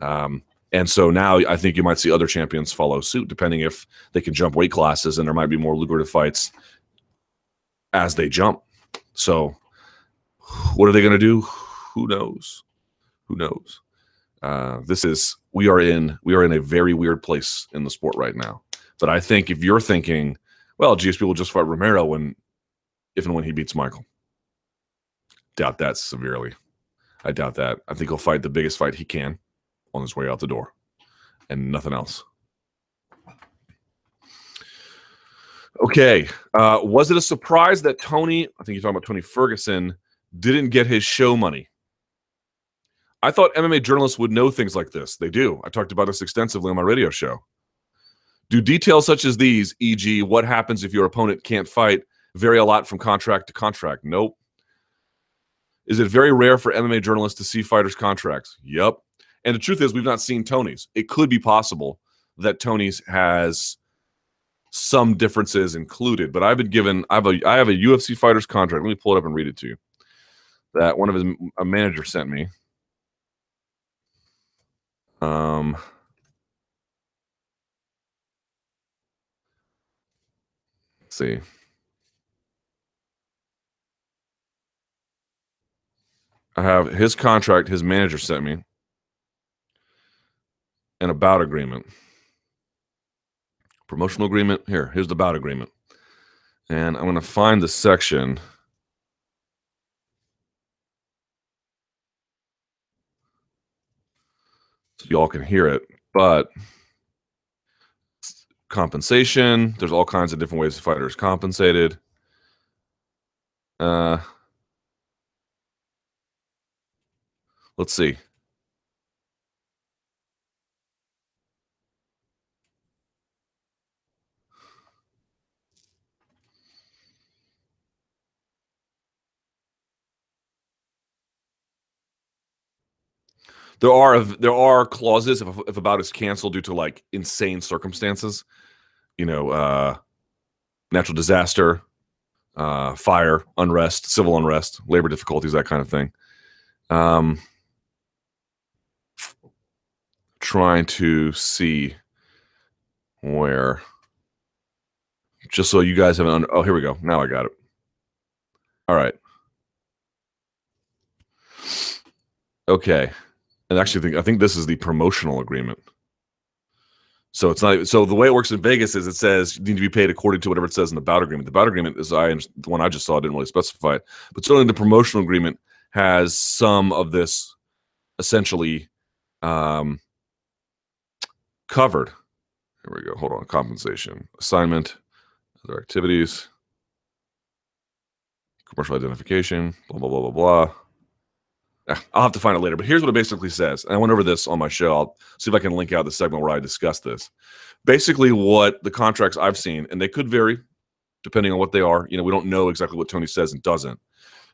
Um, and so now I think you might see other champions follow suit, depending if they can jump weight classes, and there might be more lucrative fights as they jump. So, what are they going to do? Who knows? who knows? Uh, this is we are in we are in a very weird place in the sport right now. But I think if you're thinking, well, GSP will just fight Romero when if and when he beats Michael, doubt that severely. I doubt that. I think he'll fight the biggest fight he can on his way out the door, and nothing else. Okay. Uh, was it a surprise that Tony, I think you're talking about Tony Ferguson, didn't get his show money? I thought MMA journalists would know things like this. They do. I talked about this extensively on my radio show. Do details such as these, e.g., what happens if your opponent can't fight, vary a lot from contract to contract? Nope. Is it very rare for MMA journalists to see fighters' contracts? Yep. And the truth is, we've not seen Tony's. It could be possible that Tony's has some differences included, but I've been given. I have a I have a UFC fighter's contract. Let me pull it up and read it to you. That one of his a manager sent me. Um, see. I have his contract, his manager sent me an about agreement. Promotional agreement. Here, here's the about agreement. And I'm going to find the section. so y'all can hear it. But compensation, there's all kinds of different ways the fighter is compensated. Uh, let's see. There are there are clauses if if a bout is canceled due to like insane circumstances, you know, uh, natural disaster, uh, fire, unrest, civil unrest, labor difficulties, that kind of thing. Um, trying to see where, just so you guys have an. oh, here we go. Now I got it. All right. Okay. And actually, think I think this is the promotional agreement. So it's not so the way it works in Vegas is it says you need to be paid according to whatever it says in the bout agreement. The bout agreement is I the one I just saw didn't really specify it, but certainly the promotional agreement has some of this essentially um, covered. Here we go. Hold on. Compensation, assignment, other activities, commercial identification, blah blah blah blah blah. I'll have to find it later, but here's what it basically says. And I went over this on my show. I'll see if I can link out the segment where I discuss this. Basically, what the contracts I've seen, and they could vary depending on what they are. You know, we don't know exactly what Tony says and doesn't,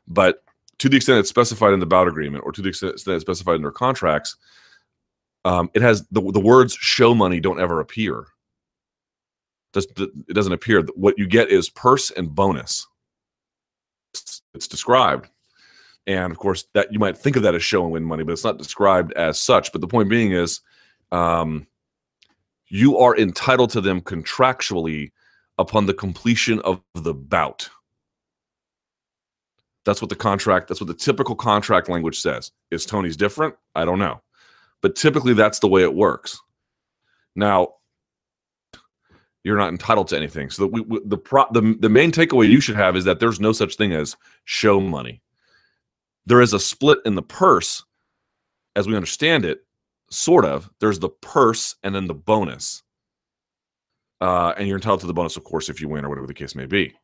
but to the extent it's specified in the bout agreement or to the extent it's specified in their contracts, um, it has the, the words show money don't ever appear. It doesn't appear. What you get is purse and bonus. It's described and of course, that you might think of that as show and win money, but it's not described as such. But the point being is, um, you are entitled to them contractually upon the completion of the bout. That's what the contract, that's what the typical contract language says. Is Tony's different? I don't know. But typically that's the way it works. Now, you're not entitled to anything. So the we, the pro, the the main takeaway you should have is that there's no such thing as show money there is a split in the purse as we understand it sort of. There's the purse and then the bonus. Uh, and you're entitled to the bonus of course if you win or whatever the case may be.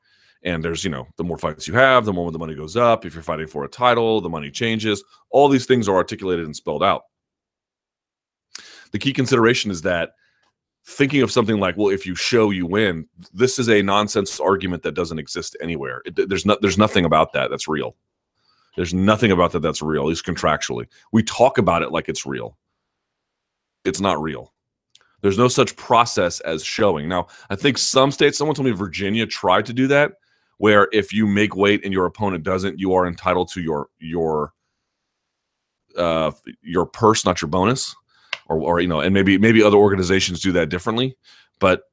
And there's you know the more fights you have the more the money goes up. If you're fighting for a title the money changes. All these things are articulated and spelled out. The key consideration is that thinking of something like well if you show you win this is a nonsense argument that doesn't exist anywhere. It, there's not there's nothing about that that's real there's nothing about that that's real, at least contractually. We talk about it like it's real. It's not real. There's no such process as showing. Now, I think some states, someone told me Virginia tried to do that, where if you make weight and your opponent doesn't, you are entitled to your your uh your purse, not your bonus. Or, or you know, and maybe maybe other organizations do that differently, but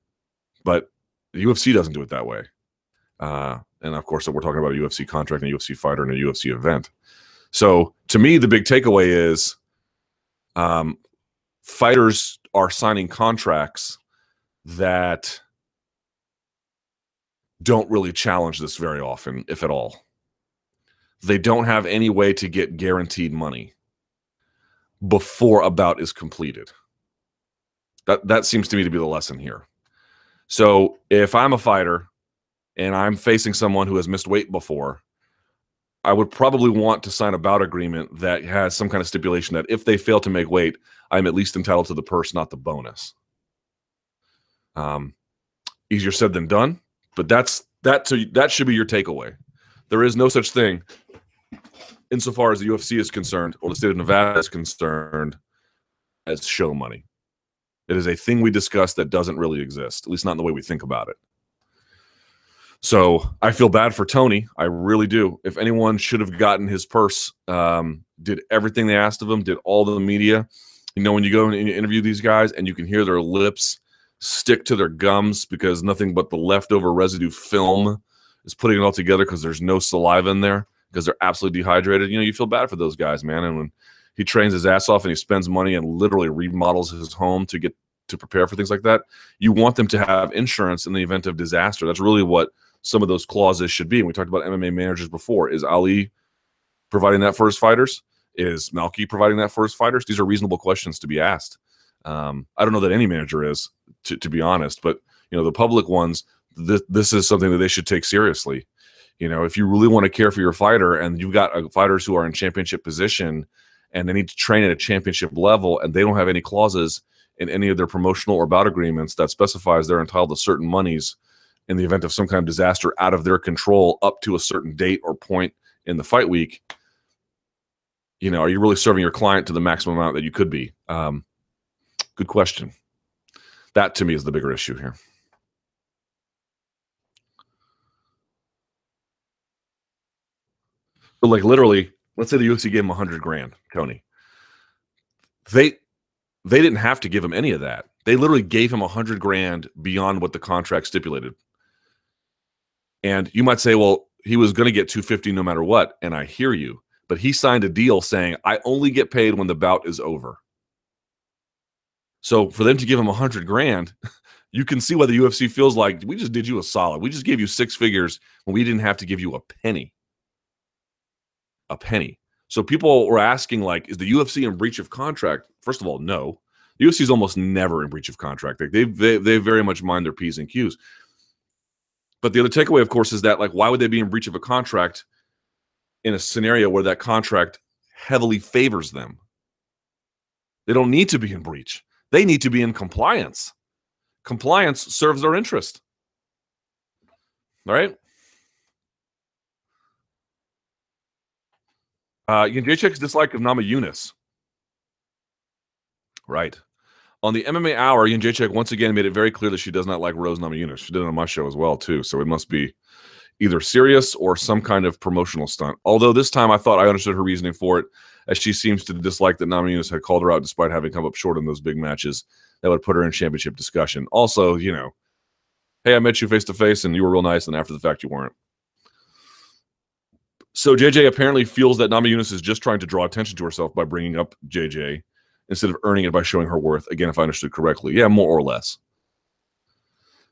but the UFC doesn't do it that way. Uh, and of course, we're talking about a UFC contract and a UFC fighter and a UFC event. So to me, the big takeaway is um, fighters are signing contracts that don't really challenge this very often, if at all. They don't have any way to get guaranteed money before a bout is completed. That that seems to me to be the lesson here. So if I'm a fighter and I'm facing someone who has missed weight before, I would probably want to sign a bout agreement that has some kind of stipulation that if they fail to make weight, I'm at least entitled to the purse, not the bonus. Um, easier said than done, but that's that. So that should be your takeaway. There is no such thing, insofar as the UFC is concerned or the state of Nevada is concerned, as show money. It is a thing we discuss that doesn't really exist, at least not in the way we think about it. So I feel bad for Tony. I really do. If anyone should have gotten his purse, um, did everything they asked of him, did all the media. You know, when you go and interview these guys and you can hear their lips stick to their gums because nothing but the leftover residue film is putting it all together because there's no saliva in there because they're absolutely dehydrated. You know, you feel bad for those guys, man. And when he trains his ass off and he spends money and literally remodels his home to get to prepare for things like that, you want them to have insurance in the event of disaster. That's really what some of those clauses should be. And we talked about MMA managers before. Is Ali providing that for his fighters? Is Malki providing that for his fighters? These are reasonable questions to be asked. Um, I don't know that any manager is, to, to be honest, but you know the public ones. Th- this is something that they should take seriously. You know, if you really want to care for your fighter, and you've got uh, fighters who are in championship position, and they need to train at a championship level, and they don't have any clauses in any of their promotional or bout agreements that specifies they're entitled to certain monies in the event of some kind of disaster out of their control up to a certain date or point in the fight week you know, are you really serving your client to the maximum amount that you could be? Um, good question. That to me is the bigger issue here. But like literally, let's say the UFC gave him a hundred grand, Tony. They they didn't have to give him any of that. They literally gave him a hundred grand beyond what the contract stipulated. And you might say, well, he was going to get 250 no matter what. And I hear you, but he signed a deal saying, I only get paid when the bout is over. So for them to give him hundred grand, you can see why the UFC feels like we just did you a solid. We just gave you six figures when we didn't have to give you a penny. A penny. So people were asking, like, is the UFC in breach of contract? First of all, no. The UFC is almost never in breach of contract. They, they they very much mind their p's and q's. But the other takeaway, of course, is that like, why would they be in breach of a contract in a scenario where that contract heavily favors them? They don't need to be in breach. They need to be in compliance. Compliance serves their interest. All right. Uh, Jędrzejczyk's dislike of Namajunas. Right. On the MMA Hour, Jędrzejczyk once again made it very clear that she does not like Rose Namajunas. She did it on my show as well, too. So it must be either serious or some kind of promotional stunt. Although this time I thought I understood her reasoning for it, as she seems to dislike that Namajunas had called her out despite having come up short in those big matches that would put her in championship discussion. Also, you know, hey, I met you face to face and you were real nice, and after the fact, you weren't. So JJ apparently feels that Namajunas is just trying to draw attention to herself by bringing up JJ instead of earning it by showing her worth. Again, if I understood correctly, yeah, more or less.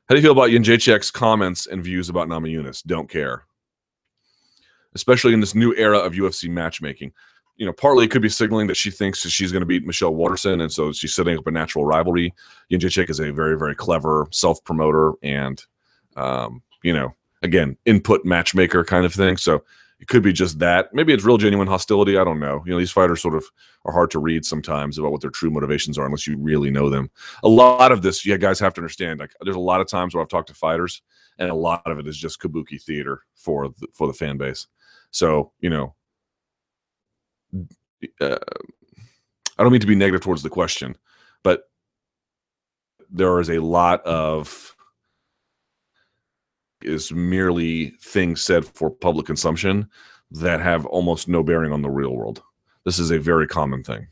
How do you feel about Jędrzejczyk's comments and views about Namajunas? Don't care, especially in this new era of UFC matchmaking. You know, partly it could be signaling that she thinks that she's going to beat Michelle Waterson, and so she's setting up a natural rivalry. Jędrzejczyk is a very, very clever self promoter, and um, you know, again, input matchmaker kind of thing. So it could be just that. Maybe it's real genuine hostility. I don't know. You know, these fighters sort of are hard to read sometimes about what their true motivations are unless you really know them. A lot of this, yeah, guys have to understand. Like, there's a lot of times where I've talked to fighters, and a lot of it is just kabuki theater for the, for the fan base. So you know, uh, I don't mean to be negative towards the question, but there is a lot of is merely things said for public consumption that have almost no bearing on the real world. This is a very common thing.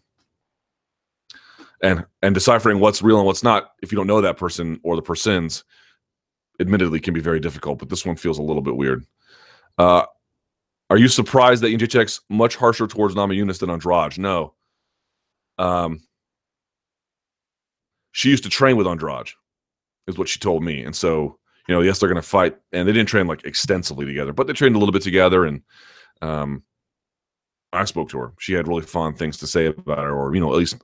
And and deciphering what's real and what's not, if you don't know that person or the persons, admittedly can be very difficult, but this one feels a little bit weird. Uh, are you surprised that Jędrzejczyk's much harsher towards Namajunas than Andrade? No. Um, she used to train with Andrade, is what she told me. And so you know, yes, they're going to fight, and they didn't train like extensively together, but they trained a little bit together. And um, I spoke to her; she had really fond things to say about her, or you know, at least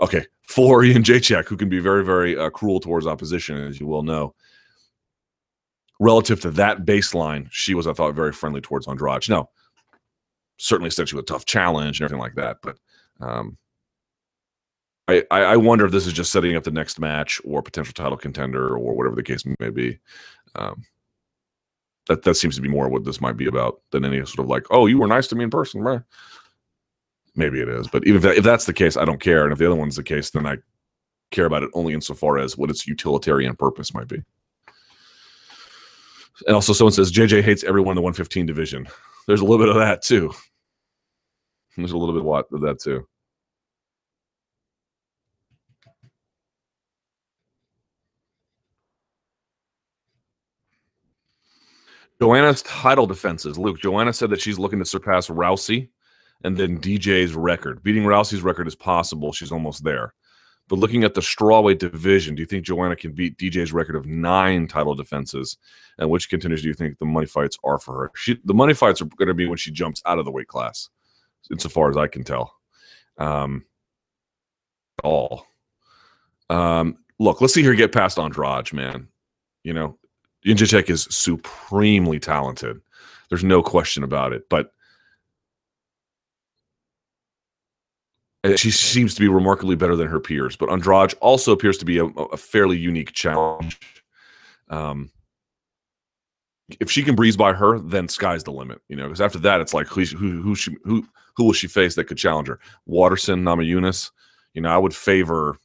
okay for Jędrzejczyk, who can be very, very uh, cruel towards opposition, as you well know. Relative to that baseline, she was, I thought, very friendly towards Andrade. No, certainly she was a tough challenge and everything like that, but um, I, I wonder if this is just setting up the next match or potential title contender or whatever the case may be. Um, that that seems to be more what this might be about than any sort of like, oh, you were nice to me in person, right? Maybe it is, but even if, that, if that's the case, I don't care. And if the other one's the case, then I care about it only insofar as what its utilitarian purpose might be. And also, someone says JJ hates everyone in the 115 division. There's a little bit of that too. There's a little bit of that too. Joanna's title defenses. Luke, Joanna said that she's looking to surpass Rousey and then DJ's record. Beating Rousey's record is possible. She's almost there. But looking at the strawweight division, do you think Joanna can beat DJ's record of nine title defenses? And which contenders do you think the money fights are for her? She, the money fights are going to be when she jumps out of the weight class, insofar as I can tell. Um, all. Um, look, let's see her get past Andrade, man. You know, Jędrzejczyk is supremely talented. There's no question about it. But she seems to be remarkably better than her peers. But Andrade also appears to be a, a fairly unique challenge. Um, if she can breeze by her, then sky's the limit. You know, because after that, it's like who who who she, who who will she face that could challenge her? Waterson, Namajunas. You know, I would favor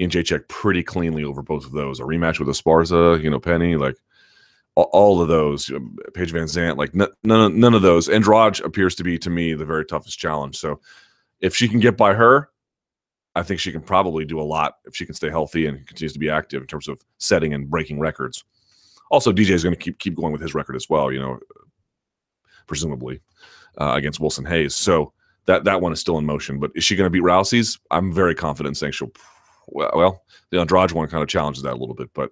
Jędrzejczyk pretty cleanly over both of those. A rematch with Esparza, you know, Penny, like all of those, Paige VanZant, like n- none, none of those. Andrade appears to be to me the very toughest challenge. So if she can get by her, I think she can probably do a lot if she can stay healthy and continues to be active in terms of setting and breaking records. Also, DJ is going to keep keep going with his record as well. You know, presumably uh, against Wilson Reis. So that that one is still in motion. But is she going to beat Rousey's? I'm very confident saying she'll. Well, the Andrade one kind of challenges that a little bit, but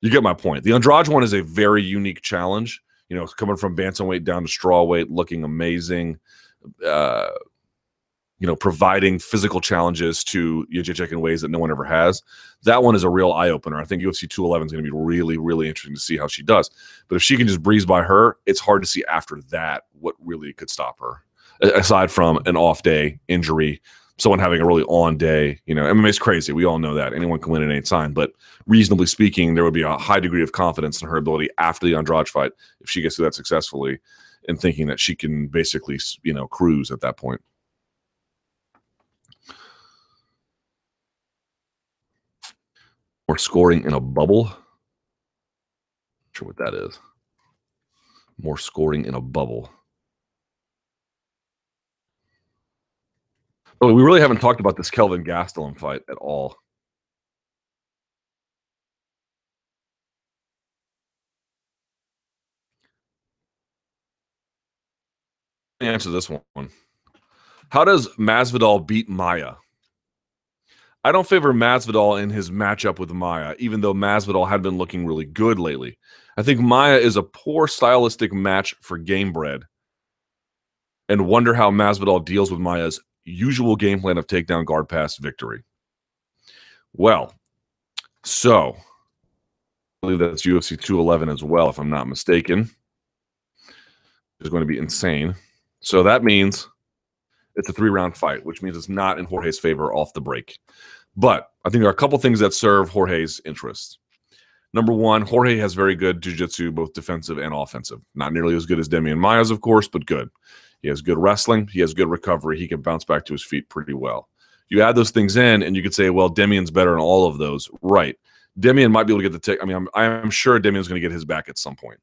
you get my point. The Andrade one is a very unique challenge. You know, coming from bantamweight down to strawweight, looking amazing. Uh, you know, providing physical challenges to Jacek in ways that no one ever has. That one is a real eye opener. I think UFC 211 is going to be really, really interesting to see how she does. But if she can just breeze by her, it's hard to see after that what really could stop her, aside from an off day, injury, someone having a really on day. You know, MMA is crazy. We all know that. Anyone can win at any time. But reasonably speaking, there would be a high degree of confidence in her ability after the Andrade fight if she gets through that successfully and thinking that she can basically, you know, cruise at that point. More scoring in a bubble. Not sure what that is. More scoring in a bubble. Oh, we really haven't talked about this Kelvin Gastelum fight at all. Answer this one. How does Masvidal beat Maia? I don't favor Masvidal in his matchup with Maia, even though Masvidal had been looking really good lately. I think Maia is a poor stylistic match for Gamebred, and wonder how Masvidal deals with Maia's usual game plan of takedown guard pass victory. Well, so I believe that's UFC 211 as well, if I'm not mistaken. It's going to be insane. So that means it's a three round fight, which means it's not in Jorge's favor off the break. But I think there are a couple things that serve Jorge's interests. Number one, Jorge has very good jiu-jitsu, both defensive and offensive. Not nearly as good as Demian Maia's, of course, but good. He has good wrestling. He has good recovery. He can bounce back to his feet pretty well. You add those things in, and you could say, well, Demian's better in all of those. Right. Demian might be able to get the tick. I mean, I'm, I'm sure Demian's going to get his back at some point.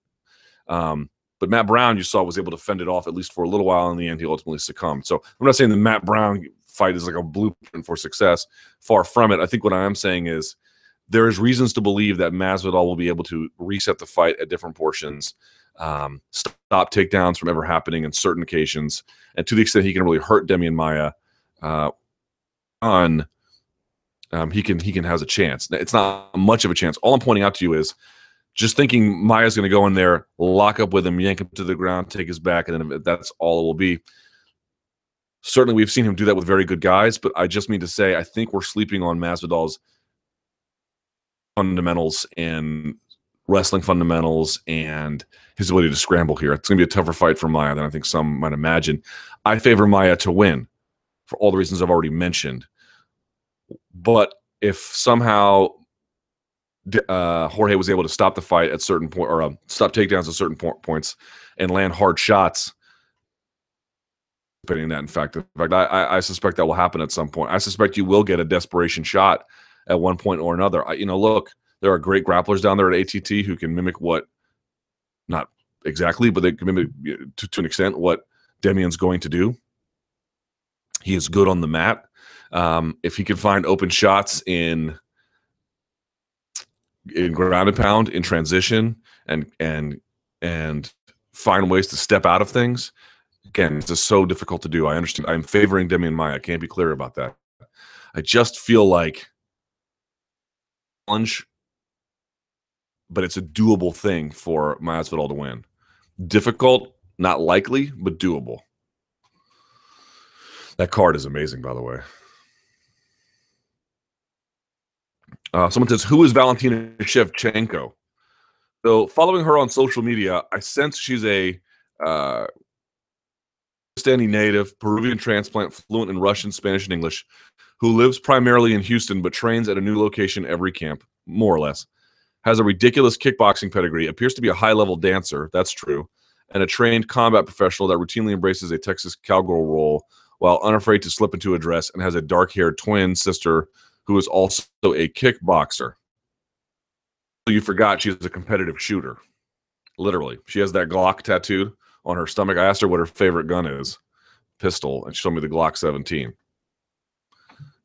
Um, but Matt Brown, you saw, was able to fend it off at least for a little while. In the end, he ultimately succumbed. So I'm not saying the Matt Brown fight is like a blueprint for success. Far from it. I think what I am saying is there is reasons to believe that Masvidal will be able to reset the fight at different portions um, stop takedowns from ever happening in certain occasions, and to the extent he can really hurt Demian Maia uh, on, um, he can he can has a chance. It's not much of a chance. All I'm pointing out to you is just thinking Maia's going to go in there, lock up with him, yank him to the ground, take his back, and then that's all it will be. Certainly, we've seen him do that with very good guys, but I just mean to say I think we're sleeping on Masvidal's fundamentals and wrestling fundamentals and his ability to scramble here. It's going to be a tougher fight for Maia than I think some might imagine. I favor Maia to win for all the reasons I've already mentioned. But if somehow uh, Jorge was able to stop the fight at certain point or uh, stop takedowns at certain po- points and land hard shots, depending that, in fact, in fact, I, I suspect that will happen at some point. I suspect you will get a desperation shot at one point or another. I, you know, look, there are great grapplers down there at ATT who can mimic what, not exactly, but they can mimic to, to an extent what Demian's going to do. He is good on the mat. Um, if he can find open shots in in ground and pound, in transition, and and and find ways to step out of things, again, it's just so difficult to do. I understand. I'm favoring Demian Maia. I can't be clear about that. I just feel like challenge but it's a doable thing for Masvidal to win. Difficult, not likely, but doable. That card is amazing, by the way. Uh, someone says, "Who is Valentina Shevchenko?" So, following her on social media, I sense she's a uh, native, Peruvian transplant, fluent in Russian, Spanish, and English, who lives primarily in Houston but trains at a new location every camp, more or less has a ridiculous kickboxing pedigree, appears to be a high level dancer. That's true. And a trained combat professional that routinely embraces a Texas cowgirl role while unafraid to slip into a dress and has a dark haired twin sister who is also a kickboxer. You forgot she's a competitive shooter. Literally. She has that Glock tattooed on her stomach. I asked her what her favorite gun is pistol, and she told me the Glock 17.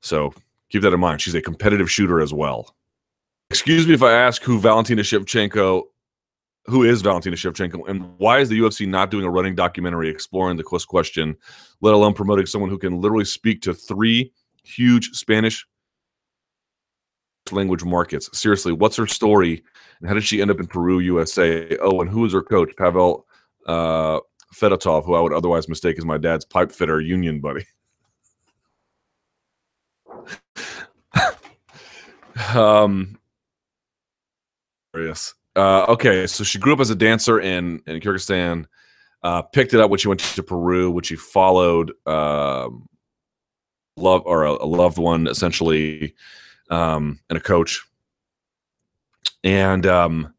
So keep that in mind. She's a competitive shooter as well. Excuse me if I ask who Valentina Shevchenko, who is Valentina Shevchenko, and why is the UFC not doing a running documentary exploring the Quest question, let alone promoting someone who can literally speak to three huge Spanish language markets? Seriously, what's her story, and how did she end up in Peru, USA? Oh, and who is her coach, Pavel uh, Fedotov, who I would otherwise mistake as my dad's pipe fitter union buddy? um, Yes. Uh, okay, so she grew up as a dancer in in Kyrgyzstan. Uh, picked it up when she went to Peru, which she followed. Um, love or a, a, loved one, essentially, um, and a coach. And um,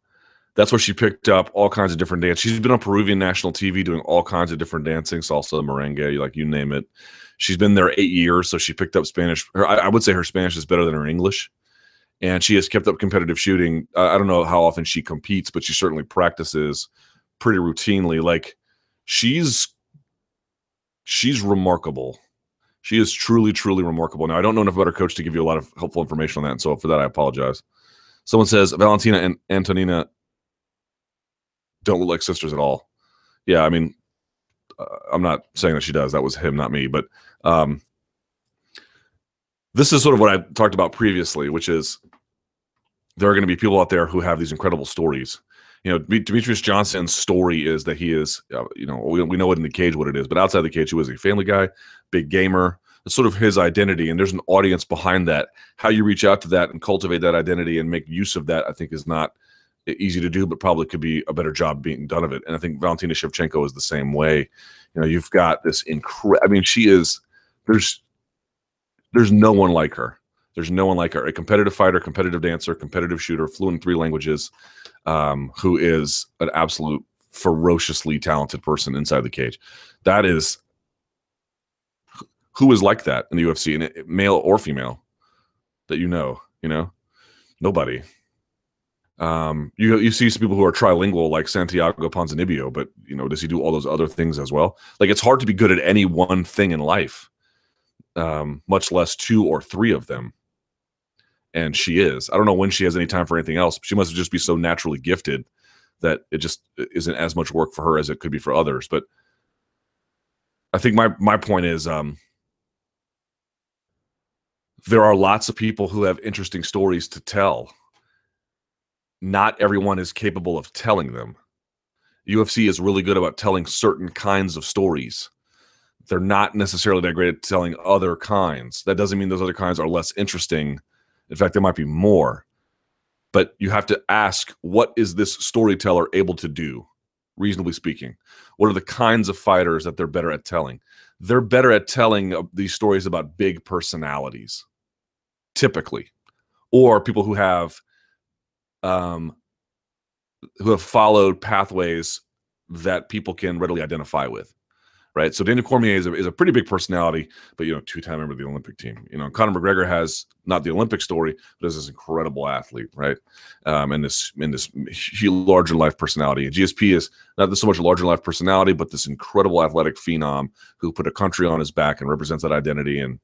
that's where she picked up all kinds of different dance. She's been on Peruvian national TV doing all kinds of different dancing, salsa, merengue, like you name it. She's been there eight years, so she picked up Spanish. Her, I, I would say her Spanish is better than her English and she has kept up competitive shooting. I don't know how often she competes, but she certainly practices pretty routinely. Like she's she's remarkable. She is truly, truly remarkable. Now I don't know enough about her coach to give you a lot of helpful information on that, and so for that I apologize. Someone says Valentina and Antonina don't look like sisters at all. Yeah, I mean, uh, I'm not saying that she does. That was him, not me. But um, this is sort of what I talked about previously, which is there are going to be people out there who have these incredible stories. You know, Demetrious Johnson's story is that he is, uh, you know, we, we know it in the cage what it is, but outside the cage, he was a family guy, big gamer. It's sort of his identity, and there's an audience behind that. How you reach out to that and cultivate that identity and make use of that, I think, is not easy to do, but probably could be a better job being done of it. And I think Valentina Shevchenko is the same way. You know, you've got this incredible. I mean, she is. There's there's no one like her. There's no one like her. A competitive fighter, competitive dancer, competitive shooter, fluent in three languages, um, who is an absolute ferociously talented person inside the cage. That is who is like that in the UFC, and male or female, that you know. You know, nobody. Um, you you see some people who are trilingual like Santiago Ponzinibbio, but you know, does he do all those other things as well? Like it's hard to be good at any one thing in life um, much less two or three of them. And she is. I don't know when she has any time for anything else. She must just be so naturally gifted that it just isn't as much work for her as it could be for others. But I think my my point is um, there are lots of people who have interesting stories to tell. Not everyone is capable of telling them. UFC is really good about telling certain kinds of stories they're not necessarily that great at telling other kinds. That doesn't mean those other kinds are less interesting. In fact, there might be more. But you have to ask what is this storyteller able to do, reasonably speaking? What are the kinds of fighters that they're better at telling? They're better at telling these stories about big personalities, typically, or people who have um, who have followed pathways that people can readily identify with right? So Daniel Cormier is a, is a pretty big personality, but you know, two time member of the Olympic team. You know, Conor McGregor has not the Olympic story, but is this incredible athlete, right? Um, and this in this larger life personality. And GSP is not so much a larger life personality, but this incredible athletic phenom who put a country on his back and represents that identity and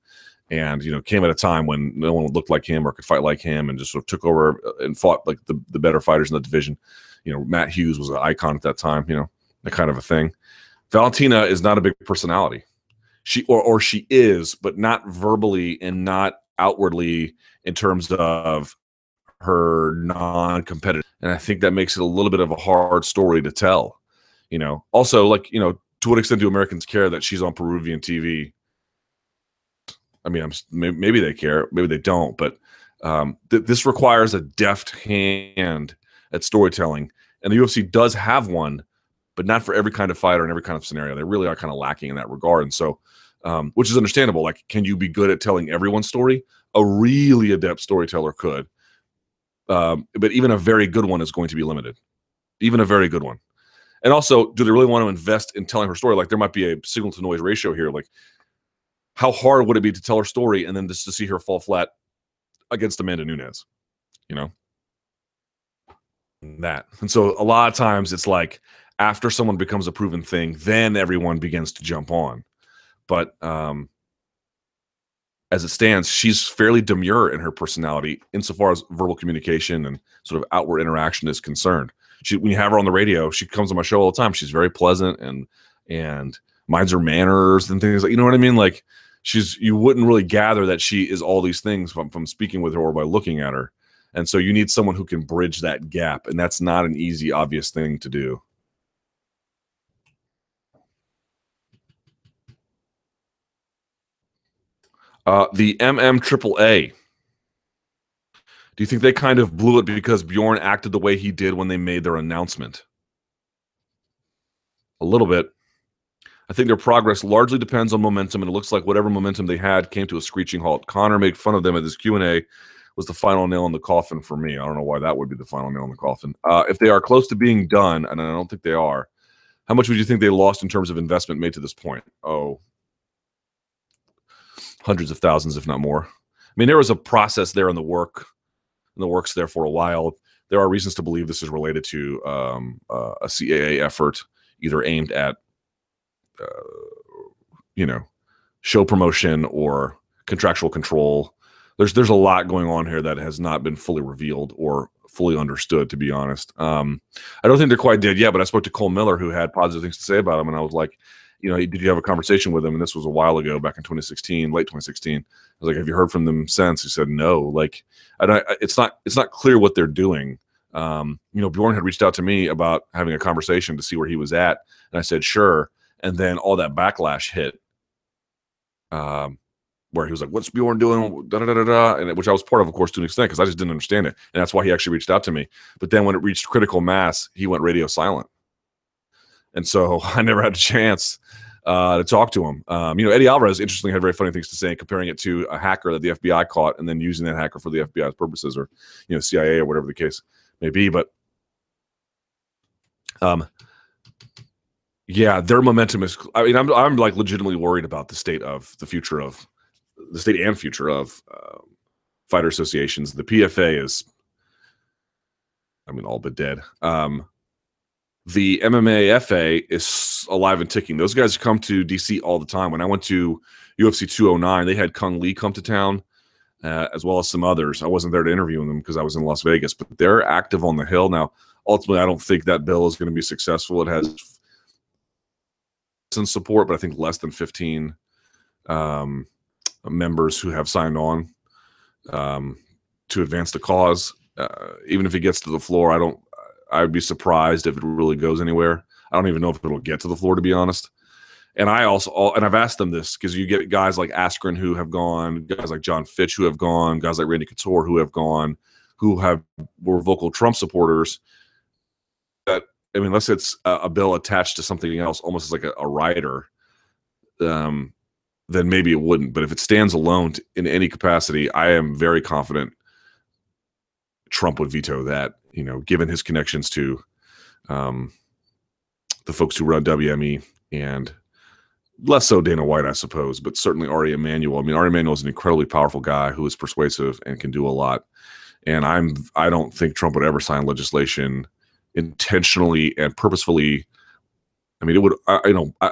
and you know came at a time when no one looked like him or could fight like him and just sort of took over uh, and fought like the, the better fighters in the division you know matt hughes was an icon at that time you know that kind of a thing Valentina is not a big personality. She or or she is, but not verbally and not outwardly in terms of her non-competitive. And I think that makes it a little bit of a hard story to tell. You know, also like, you know, to what extent do Americans care that she's on Peruvian TV? I mean, I'm maybe they care, maybe they don't, but um, th- this requires a deft hand at storytelling, and the UFC does have one but not for every kind of fighter and every kind of scenario. They really are kind of lacking in that regard. And so, um, which is understandable. Like, can you be good at telling everyone's story? A really adept storyteller could. Um, but even a very good one is going to be limited. Even a very good one. And also, do they really want to invest in telling her story? Like there might be a signal to noise ratio here. Like, how hard would it be to tell her story and then just to see her fall flat against Amanda Nunes? You know? That. And so a lot of times it's like after someone becomes a proven thing, then everyone begins to jump on. But um as it stands, she's fairly demure in her personality insofar as verbal communication and sort of outward interaction is concerned. She, when you have her on the radio, she comes on my show all the time. She's very pleasant and and minds her manners and things like you know what I mean. Like she's you wouldn't really gather that she is all these things from from speaking with her or by looking at her. And so you need someone who can bridge that gap, and that's not an easy, obvious thing to do. Uh, the MM AAA. Do you think they kind of blew it because Bjorn acted the way he did when they made their announcement? A little bit. I think their progress largely depends on momentum, and it looks like whatever momentum they had came to a screeching halt. Conor made fun of them at this Q and A. Was the final nail in the coffin for me? I don't know why that would be the final nail in the coffin. Uh, if they are close to being done, and I don't think they are, how much would you think they lost in terms of investment made to this point? Oh, hundreds of thousands, if not more. I mean, there was a process there in the work, in the works there for a while. There are reasons to believe this is related to um, uh, a CAA effort, either aimed at, uh, you know, show promotion or contractual control. There's there's a lot going on here that has not been fully revealed or fully understood, to be honest. Um, I don't think they're quite dead yet, but I spoke to Cole Miller, who had positive things to say about him, and I was like, you know, did you have a conversation with him? And this was a while ago, back in 2016, late 2016. I was like, have you heard from them since? He said, no. Like, I don't, it's not, it's not clear what they're doing. Um, you know, Bjorn had reached out to me about having a conversation to see where he was at, and I said, sure. And then all that backlash hit, um, where he was like, "What's Bjorn doing?" Da, da, da, da, and which I was part of, of course, to an extent, because I just didn't understand it, and that's why he actually reached out to me. But then when it reached critical mass, he went radio silent, and so I never had a chance uh, to talk to him. Um, you know, Eddie Alvarez interestingly had very funny things to say, comparing it to a hacker that the FBI caught, and then using that hacker for the FBI's purposes, or you know, CIA or whatever the case may be. But um, yeah, their momentum is. I mean, I'm I'm like legitimately worried about the state of the future of the state and future of uh, fighter associations. The PFA is, I mean, all but dead. Um, the MMA FA is alive and ticking. Those guys come to DC all the time. When I went to UFC 209, they had Cung Le come to town, uh, as well as some others. I wasn't there to interview them because I was in Las Vegas, but they're active on the Hill now. Ultimately, I don't think that bill is going to be successful. It has some support, but I think less than 15 um, members who have signed on um, to advance the cause. Uh, even if it gets to the floor, I don't. I'd be surprised if it really goes anywhere. I don't even know if it'll get to the floor, to be honest. And I also, and I've asked them this because you get guys like Askren who have gone, guys like Jon Fitch who have gone, guys like Randy Couture who have gone, who have were vocal Trump supporters. That I mean, unless it's a, a bill attached to something else, almost as like a, a rider, um, then maybe it wouldn't. But if it stands alone in any capacity, I am very confident Trump would veto that. You know, given his connections to um, the folks who run WME and less so Dana White, I suppose, but certainly Ari Emanuel. I mean, Ari Emanuel is an incredibly powerful guy who is persuasive and can do a lot. And I'm I don't think Trump would ever sign legislation intentionally and purposefully. I mean, it would. I, you know, I,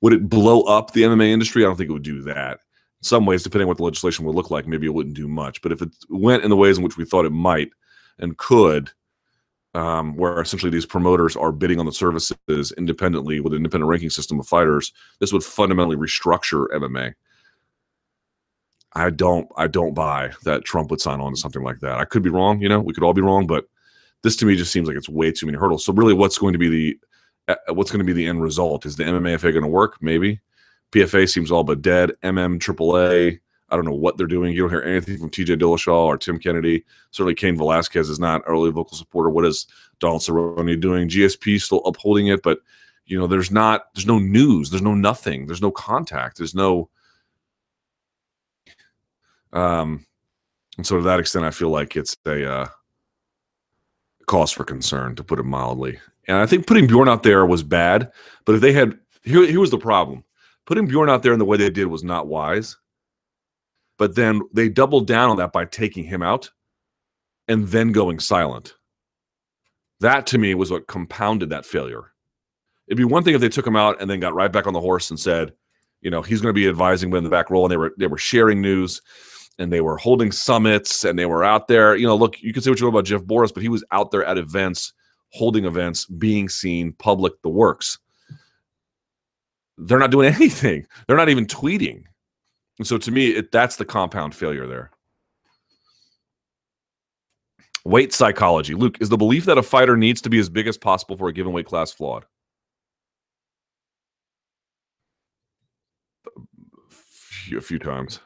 would it blow up the MMA industry? I don't think it would do that. In some ways, depending on what the legislation would look like, maybe it wouldn't do much. But if it went in the ways in which we thought it might and could, um, where essentially these promoters are bidding on the services independently with an independent ranking system of fighters, this would fundamentally restructure MMA. I don't I don't buy that Trump would sign on to something like that. I could be wrong, you know, we could all be wrong, but this to me just seems like it's way too many hurdles. So really what's going to be the uh, what's going to be the end result? Is the MMAFA going to work? Maybe. PFA seems all but dead. MM AAA, I don't know what they're doing. You don't hear anything from TJ Dillashaw or Tim Kennedy. Certainly, Cain Velasquez is not early vocal supporter. What is Donald Cerrone doing? GSP still upholding it, but you know, there's not, there's no news, there's no nothing, there's no contact, there's no. Um, and so to that extent, I feel like it's a, uh, cause for concern, to put it mildly. And I think putting Bjorn out there was bad. But if they had, here, here was the problem putting Bjorn out there in the way they did was not wise. But then they doubled down on that by taking him out and then going silent. That to me was what compounded that failure. It'd be one thing if they took him out and then got right back on the horse and said, you know, he's going to be advising them in the back row, and they were they were sharing news and they were holding summits and they were out there. You know, look, you can say what you want about Jeff Borris, but he was out there at events, holding events, being seen, public, the works. They're not doing anything. They're not even tweeting. And so to me, it, that's the compound failure there. Weight psychology. Luke, is the belief that a fighter needs to be as big as possible for a given weight class flawed? A few times.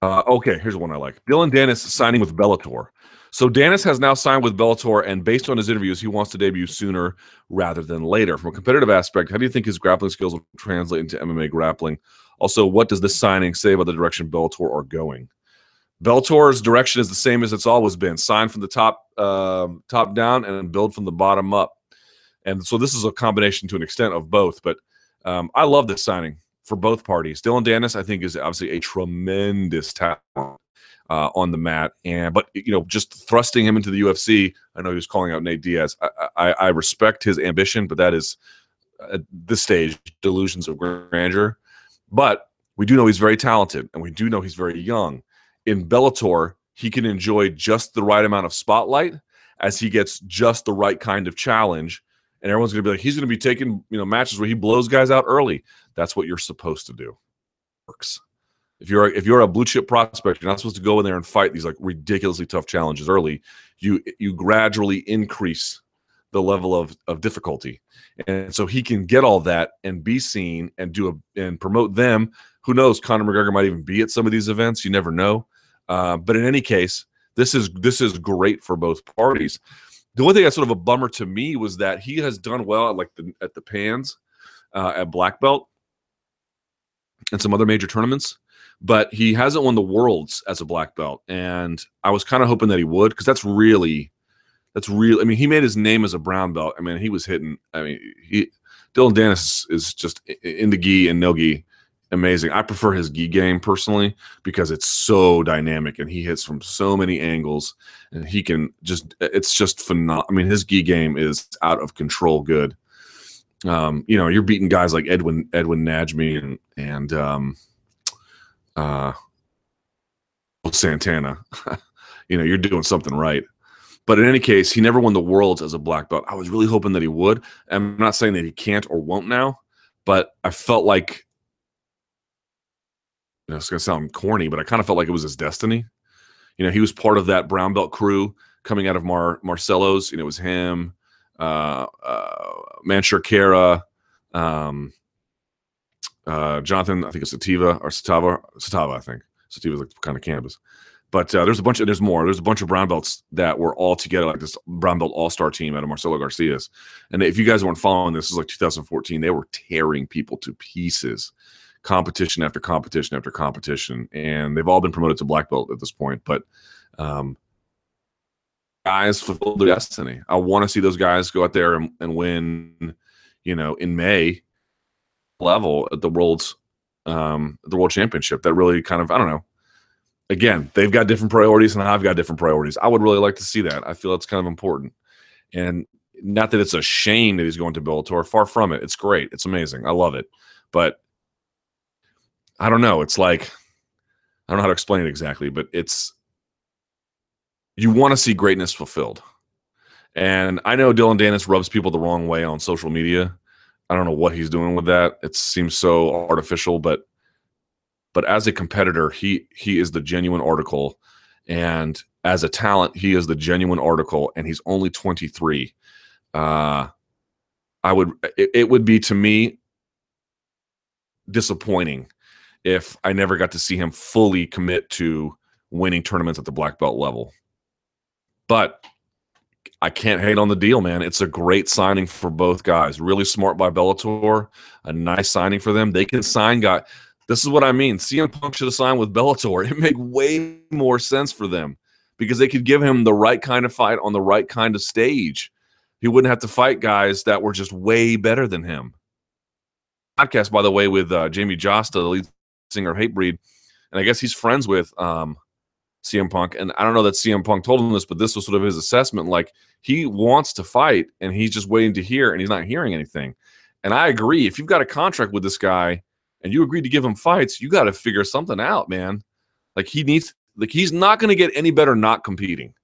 Uh, okay, here's one I like. Dillon Danis signing with Bellator. So Danis has now signed with Bellator, and based on his interviews, he wants to debut sooner rather than later. From a competitive aspect, how do you think his grappling skills will translate into MMA grappling? Also, what does this signing say about the direction Bellator are going? Bellator's direction is the same as it's always been: sign from the top, uh, top down, and build from the bottom up. And so this is a combination to an extent of both. But um, I love this signing for both parties. Dillon Danis, I think, is obviously a tremendous talent uh, on the mat, and but you know, just thrusting him into the UFC. I know he was calling out Nate Diaz. I, I, I respect his ambition, but that is at this stage delusions of grandeur. But we do know he's very talented, and we do know he's very young. In Bellator, he can enjoy just the right amount of spotlight as he gets just the right kind of challenge and everyone's going to be like, he's going to be taking you know matches where he blows guys out early. That's what you're supposed to do. Works. If you're if you're a blue chip prospect, you're not supposed to go in there and fight these like ridiculously tough challenges early. You you gradually increase the level of of difficulty, and so he can get all that and be seen and do a and promote them. Who knows? Conor McGregor might even be at some of these events. You never know. Uh, but in any case, this is this is great for both parties. The only thing that's sort of a bummer to me was that he has done well at like the at the pans, uh, at black belt, and some other major tournaments, but he hasn't won the worlds as a black belt. And I was kind of hoping that he would because that's really, that's real. I mean, he made his name as a brown belt. I mean, he was hitting. I mean, he Dillon Danis is just in the gi and no gi amazing. I prefer his gi game personally because it's so dynamic and he hits from so many angles and he can just it's just phenomenal. I mean, his gi game is out of control good. Um, you know, you're beating guys like Edwin Edwin Najmi and and um uh Santana. you know, you're doing something right. But in any case, he never won the worlds as a black belt. I was really hoping that he would. I'm not saying that he can't or won't now, but I felt like you know, it's gonna sound corny, but I kind of felt like it was his destiny. You know, he was part of that brown belt crew coming out of Mar Marcelo's. You know, it was him, uh, uh, Kara, um, uh, Jonathan. I think it's Sativa or Satava, Satava. I think Sativa is like kind of cannabis. But uh, there's a bunch of there's more. There's a bunch of brown belts that were all together, like this brown belt all star team out of Marcelo Garcia's. And if you guys weren't following this, is like 2014. They were tearing people to pieces competition after competition after competition, and they've all been promoted to black belt at this point. But um, guys fulfilled their destiny. I want to see those guys go out there and, and win. You know, in May level at the world's um, the world championship. That really kind of I don't know. Again, they've got different priorities, and I've got different priorities. I would really like to see that. I feel that's kind of important, and not that it's a shame that he's going to Bellator. Far from it. It's great. It's amazing. I love it. But I don't know. It's like I don't know how to explain it exactly, but it's you want to see greatness fulfilled. And I know Dillon Danis rubs people the wrong way on social media. I don't know what he's doing with that. It seems so artificial, but but as a competitor, he he is the genuine article and as a talent, he is the genuine article and he's only 23. Uh I would it, it would be to me disappointing if I never got to see him fully commit to winning tournaments at the black belt level. But I can't hate on the deal, man. It's a great signing for both guys. Really smart by Bellator. A nice signing for them. They can sign guys. This is what I mean. CM Punk should have signed with Bellator. It make way more sense for them because they could give him the right kind of fight on the right kind of stage. He wouldn't have to fight guys that were just way better than him. Podcast, by the way, with uh, Jamey Jasta, the lead singer of Hatebreed, and I guess he's friends with um, CM Punk. And I don't know that CM Punk told him this, but this was sort of his assessment. Like he wants to fight, and he's just waiting to hear, and he's not hearing anything. And I agree. If you've got a contract with this guy and you agreed to give him fights, you got to figure something out, man. Like he needs, like he's not going to get any better not competing.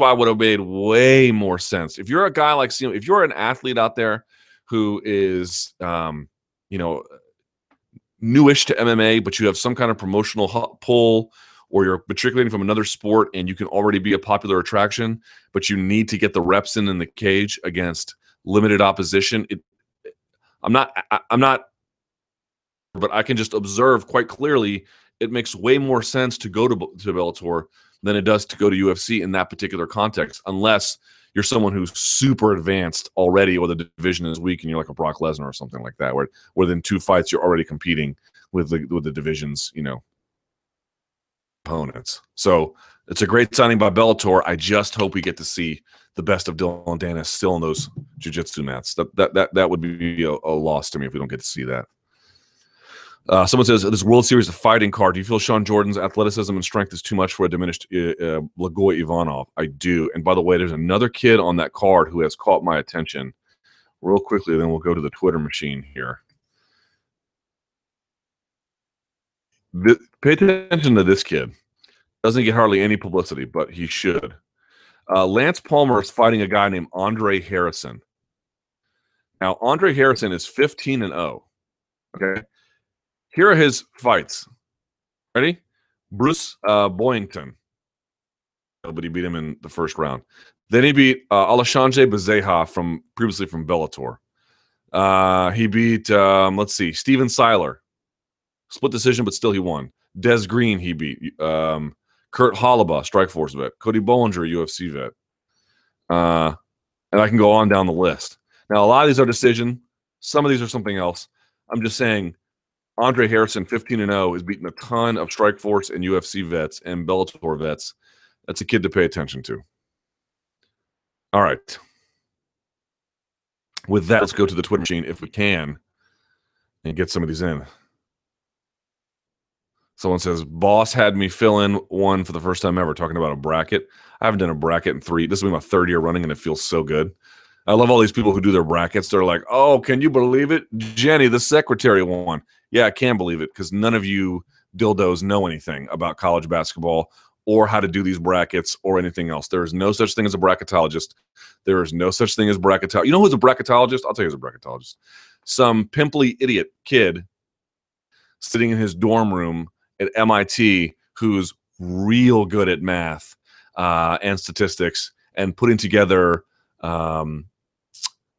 I would have made way more sense if you're a guy like CM. If you're an athlete out there who is, um, you know, newish to MMA, but you have some kind of promotional pull or you're matriculating from another sport and you can already be a popular attraction, but you need to get the reps in in the cage against limited opposition. It, I'm not, I, I'm not, but I can just observe quite clearly it makes way more sense to go to, to Bellator than it does to go to UFC in that particular context, unless you're someone who's super advanced already, or the division is weak, and you're like a Brock Lesnar or something like that, where within two fights you're already competing with the with the divisions, you know, opponents. So it's a great signing by Bellator. I just hope we get to see the best of Dillon Danis still in those jiu-jitsu mats. That that that that would be a, a loss to me if we don't get to see that. Uh, someone says this World Series of fighting card. Do you feel Shawn Jordan's athleticism and strength is too much for a diminished uh, uh, Blagoy Ivanov? I do. And by the way, there's another kid on that card who has caught my attention. Real quickly, then we'll go to the Twitter machine here. The, pay attention to this kid. Doesn't get hardly any publicity, but he should. Uh, Lance Palmer is fighting a guy named Andre Harrison. Now, Andre Harrison is 15 and 0. Okay. Here are his fights. Ready? Bruce uh, Boyington. He beat him in the first round. Then he beat uh, Alexandre Bezerra from previously from Bellator. Uh, he beat, um, let's see, Steven Siler. Split decision, but still he won. Des Green he beat. Um, Kurt Holobaugh, Strikeforce vet. Cody Bollinger, UFC vet. Uh, and I can go on down the list. Now, a lot of these are decision. Some of these are something else. I'm just saying Andre Harrison, 15 and 0, is beating a ton of Strikeforce and UFC vets and Bellator vets. That's a kid to pay attention to. All right. With that, let's go to the Twitter machine if we can and get some of these in. Someone says, Boss had me fill in one for the first time ever, talking about a bracket. I haven't done a bracket in three. This will be my third year running, and it feels so good. I love all these people who do their brackets. They're like, oh, can you believe it? Jenny, the secretary won. Yeah, I can believe it because none of you dildos know anything about college basketball or how to do these brackets or anything else. There is no such thing as a bracketologist. There is no such thing as bracketologist. You know who's a bracketologist? I'll tell you who's a bracketologist. Some pimply idiot kid sitting in his dorm room at MIT who's real good at math uh, and statistics and putting together um,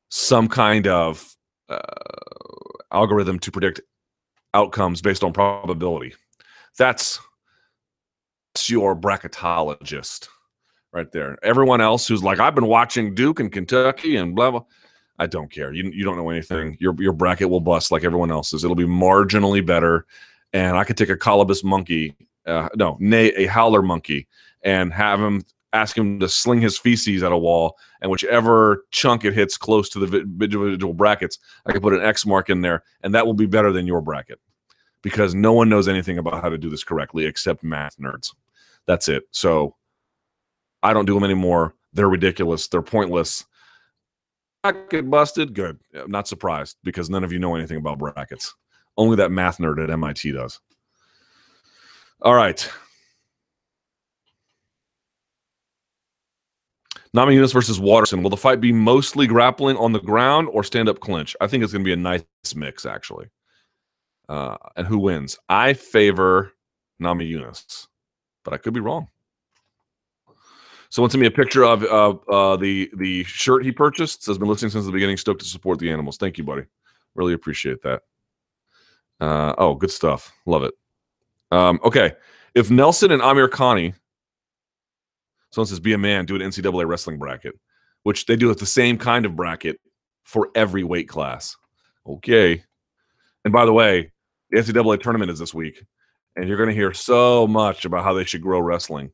some kind of uh, algorithm to predict outcomes based on probability. That's, that's your bracketologist right there. Everyone else who's like, I've been watching Duke and Kentucky and blah blah. I don't care. You you don't know anything. Your your bracket will bust like everyone else's. It'll be marginally better and I could take a colobus monkey, uh, no, nay, a howler monkey, and have him ask him to sling his feces at a wall, and whichever chunk it hits close to the individual brackets, I could put an X mark in there, and that will be better than your bracket because no one knows anything about how to do this correctly except math nerds. That's it. So I don't do them anymore. They're ridiculous. They're pointless. I get busted. Good. I'm not surprised because none of you know anything about brackets. Only that math nerd at MIT does. All right. Namajunas versus Waterson. Will the fight be mostly grappling on the ground or stand up clinch? I think it's going to be a nice mix, actually. Uh, and who wins? I favor Namajunas, but I could be wrong. Someone sent me a picture of uh, uh, the the shirt he purchased. Says been listening since the beginning. Stoked to support the animals. Thank you, buddy. Really appreciate that. Uh, oh, good stuff. Love it. Um, okay. If Nelson and Amirkhani, someone says, be a man, do an NCAA wrestling bracket, which they do at the same kind of bracket for every weight class. Okay. And by the way, The NCAA tournament is this week, and you're going to hear so much about how they should grow wrestling.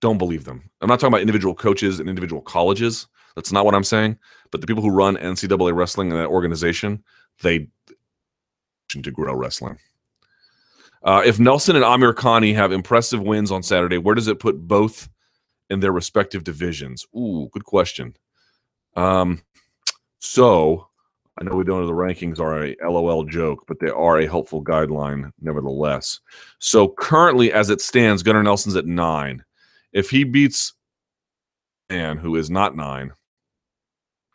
Don't believe them. I'm not talking about individual coaches and individual colleges. That's not what I'm saying. But the people who run NCAA wrestling and that organization, they to grow wrestling. Uh, if Nelson and Amirkhani have impressive wins on Saturday, where does it put both in their respective divisions? Ooh, good question. Um, so I know we don't know the rankings are a LOL joke, but they are a helpful guideline nevertheless. So currently, as it stands, Gunnar Nelson's at nine. If he beats man who is not nine,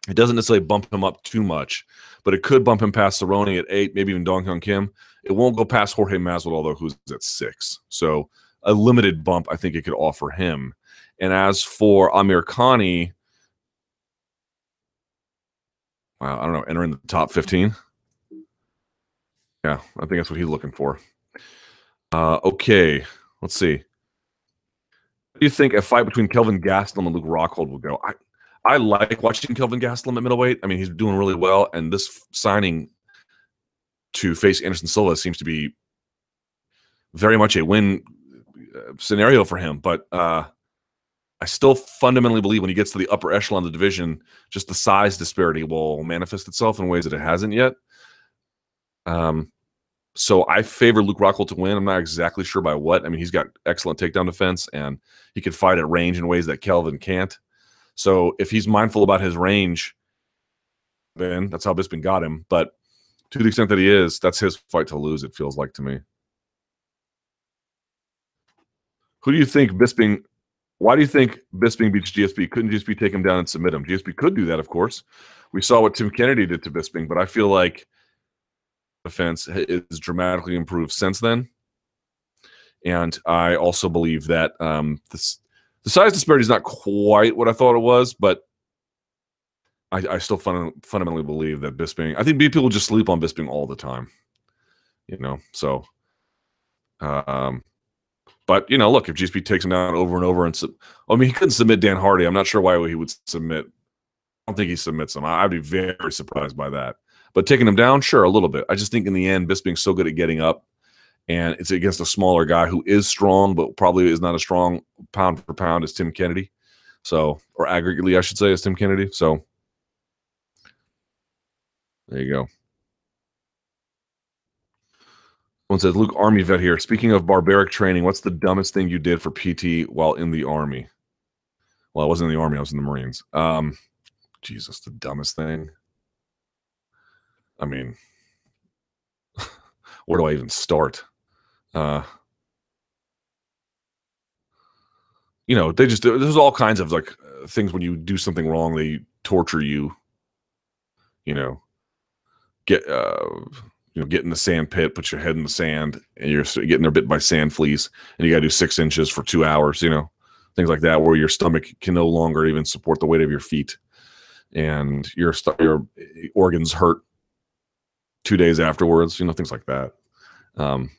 it doesn't necessarily bump him up too much, but it could bump him past Cerrone at eight, maybe even Dong Hyun Kim. It won't go past Jorge Masvidal, although who's at six. So a limited bump, I think it could offer him. And as for Amirkhani, wow, I don't know, entering the top 15. Yeah, I think that's what he's looking for. Uh, okay, let's see. What do you think a fight between Kelvin Gastelum and Luke Rockhold will go? I, I like watching Kelvin Gastelum at middleweight. I mean, he's doing really well, and this signing to face Anderson Silva seems to be very much a win uh, scenario for him. But uh, I still fundamentally believe when he gets to the upper echelon of the division, just the size disparity will manifest itself in ways that it hasn't yet. Um, so I favor Luke Rockhold to win. I'm not exactly sure by what. I mean, he's got excellent takedown defense, and he can fight at range in ways that Kelvin can't. So if he's mindful about his range, then that's how Bisping got him. But to the extent that he is, that's his fight to lose. It feels like to me. Who do you think Bisping? Why do you think Bisping beats GSP? Couldn't GSP take him down and submit him? GSP could do that, of course. We saw what Tim Kennedy did to Bisping, but I feel like defense is dramatically improved since then. And I also believe that um, this, the size disparity is not quite what I thought it was, but I, I still fun, fundamentally believe that Bisping. I think people just sleep on Bisping all the time. You know, so. Um, but you know, look, if GSP takes him down over and over, and sub- I mean, he couldn't submit Dan Hardy. I'm not sure why he would submit. I don't think he submits him. I'd be very surprised by that. But taking him down, sure, a little bit. I just think in the end, Bisping's so good at getting up, and it's against a smaller guy who is strong, but probably is not as strong pound for pound as Tim Kennedy. So, or aggregately, I should say, as Tim Kennedy. So, there you go. One says, Luke, Army vet here. Speaking of barbaric training, what's the dumbest thing you did for PT while in the Army? Well, I wasn't in the Army, I was in the Marines. Um, Jesus, the dumbest thing. I mean, where do I even start? Uh, you know, they just, there's all kinds of like things when you do something wrong, they torture you, you know, get uh, you know get in the sand pit, put your head in the sand, and you're getting there bit by sand fleas, and you got to do six inches for two hours. You know, things like that, where your stomach can no longer even support the weight of your feet, and your your organs hurt two days afterwards. You know, things like that. Um,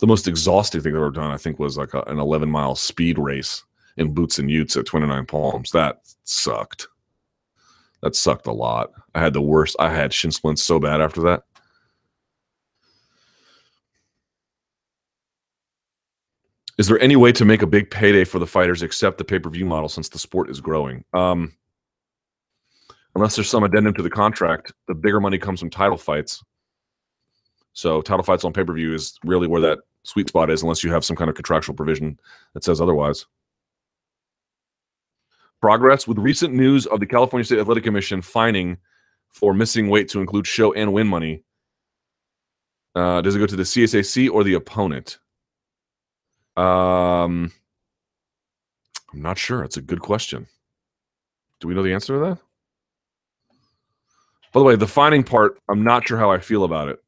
the most exhausting thing I've ever done, I think, was like a, an 11 mile speed race in boots and utes at 29 Palms. That sucked. That sucked a lot. I had the worst. I had shin splints so bad after that. Is there any way to make a big payday for the fighters except the pay per view model since the sport is growing? Um, unless there's some addendum to the contract, the bigger money comes from title fights. So title fights on pay per view is really where that sweet spot is, unless you have some kind of contractual provision that says otherwise progress with recent news of the California State Athletic Commission fining for missing weight to include show and win money. Uh, does it go to the CSAC or the opponent? Um, I'm not sure. It's a good question. Do we know the answer to that? By the way, the fining part, I'm not sure how I feel about it.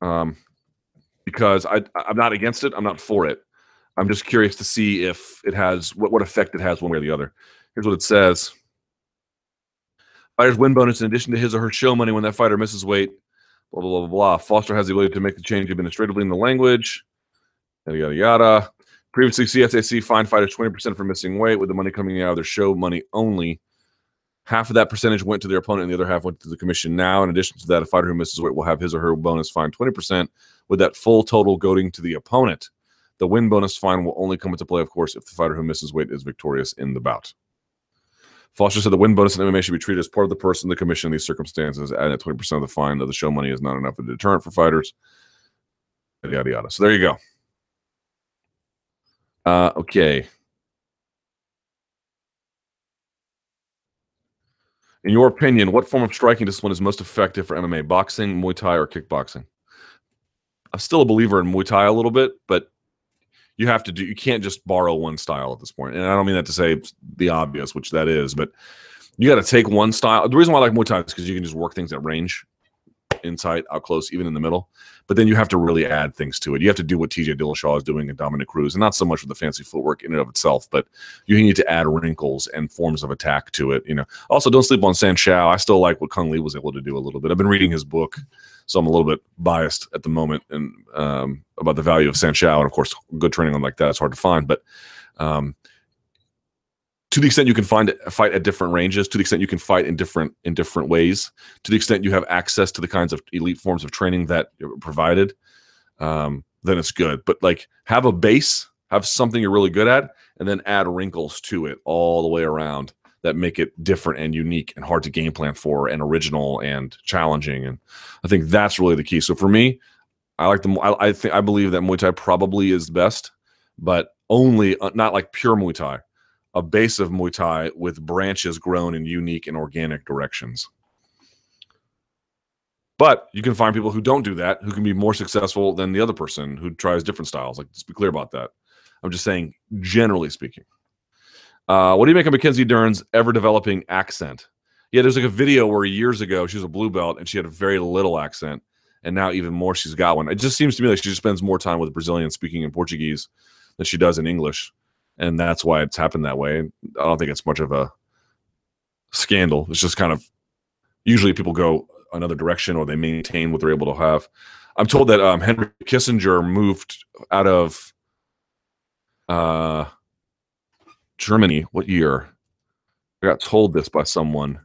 Um, because I, I'm not against it. I'm not for it. I'm just curious to see if it has what, what effect it has one way or the other. Here's what it says. Fighter's win bonus in addition to his or her show money when that fighter misses weight. Blah blah blah blah. Foster has the ability to make the change administratively in the language. Yada yada yada. Previously, CSAC fined fighters 20% for missing weight, with the money coming out of their show money only. Half of that percentage went to their opponent, and the other half went to the commission. Now, in addition to that, a fighter who misses weight will have his or her bonus fine 20%, with that full total going to the opponent. The win bonus fine will only come into play, of course, if the fighter who misses weight is victorious in the bout. Foster said the win bonus in MMA should be treated as part of the purse in the commission in these circumstances. Adding at 20% of the fine of the show money is not enough of a deterrent for fighters. Yada, yada, yada. So there you go. Uh, okay. In your opinion, what form of striking discipline is most effective for MMA? Boxing, Muay Thai, or kickboxing? I'm still a believer in Muay Thai a little bit, but you have to do you can't just borrow one style at this point. And I don't mean that to say the obvious, which that is, but you got to take one style. The reason why I like Muay Thai is because you can just work things at range, inside, out close, even in the middle. But then you have to really add things to it. You have to do what TJ Dillashaw is doing and Dominick Cruz, and not so much with the fancy footwork in and of itself, but you need to add wrinkles and forms of attack to it. You know. Also, don't sleep on San Shou. I still like what Cung Le was able to do a little bit. I've been reading his book so I'm a little bit biased at the moment and um, about the value of San Shou. And of course, good training on like that is hard to find. But um, to the extent you can find fight at different ranges, to the extent you can fight in different in different ways, to the extent you have access to the kinds of elite forms of training that provided, um, then it's good. But like have a base, have something you're really good at, and then add wrinkles to it all the way around that make it different and unique and hard to game plan for and original and challenging. And I think that's really the key. So for me, I like the I, I think I believe that Muay Thai probably is best, but only uh, not like pure Muay Thai, a base of Muay Thai with branches grown in unique and organic directions. But you can find people who don't do that, who can be more successful than the other person who tries different styles. Like, let's be clear about that. I'm just saying, generally speaking. Uh, what do you make of Mackenzie Dern's ever developing accent? Yeah, there's like a video where years ago she was a blue belt and she had a very little accent, and now even more she's got one. It just seems to me like she just spends more time with Brazilians speaking in Portuguese than she does in English, and that's why it's happened that way. I don't think it's much of a scandal. It's just kind of usually people go another direction or they maintain what they're able to have. I'm told that um, Henry Kissinger moved out of. Uh, Germany. What year? I got told this by someone.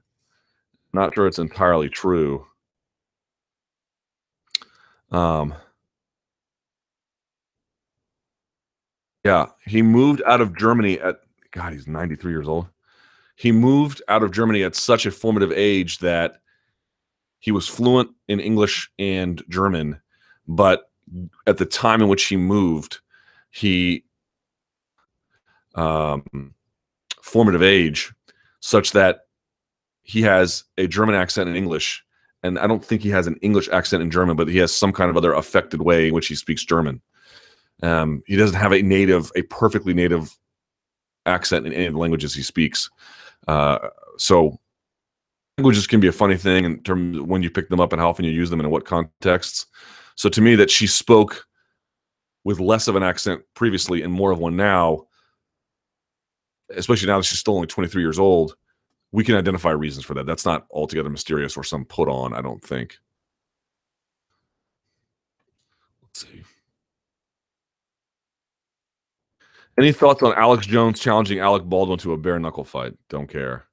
Not sure it's entirely true. Um, yeah, he moved out of Germany at God, he's 93 years old. He moved out of Germany at such a formative age that he was fluent in English and German, but at the time in which he moved, he um, formative age such that he has a German accent in English. And I don't think he has an English accent in German, but he has some kind of other affected way in which he speaks German. Um, he doesn't have a native, a perfectly native accent in any of the languages he speaks. Uh, so languages can be a funny thing in terms of when you pick them up and how often you use them and in what contexts. So to me, that she spoke with less of an accent previously and more of one now especially now that she's still only 23 years old, we can identify reasons for that. That's not altogether mysterious or some put on, I don't think. Let's see. Any thoughts on Alex Jones challenging Alec Baldwin to a bare knuckle fight? Don't care.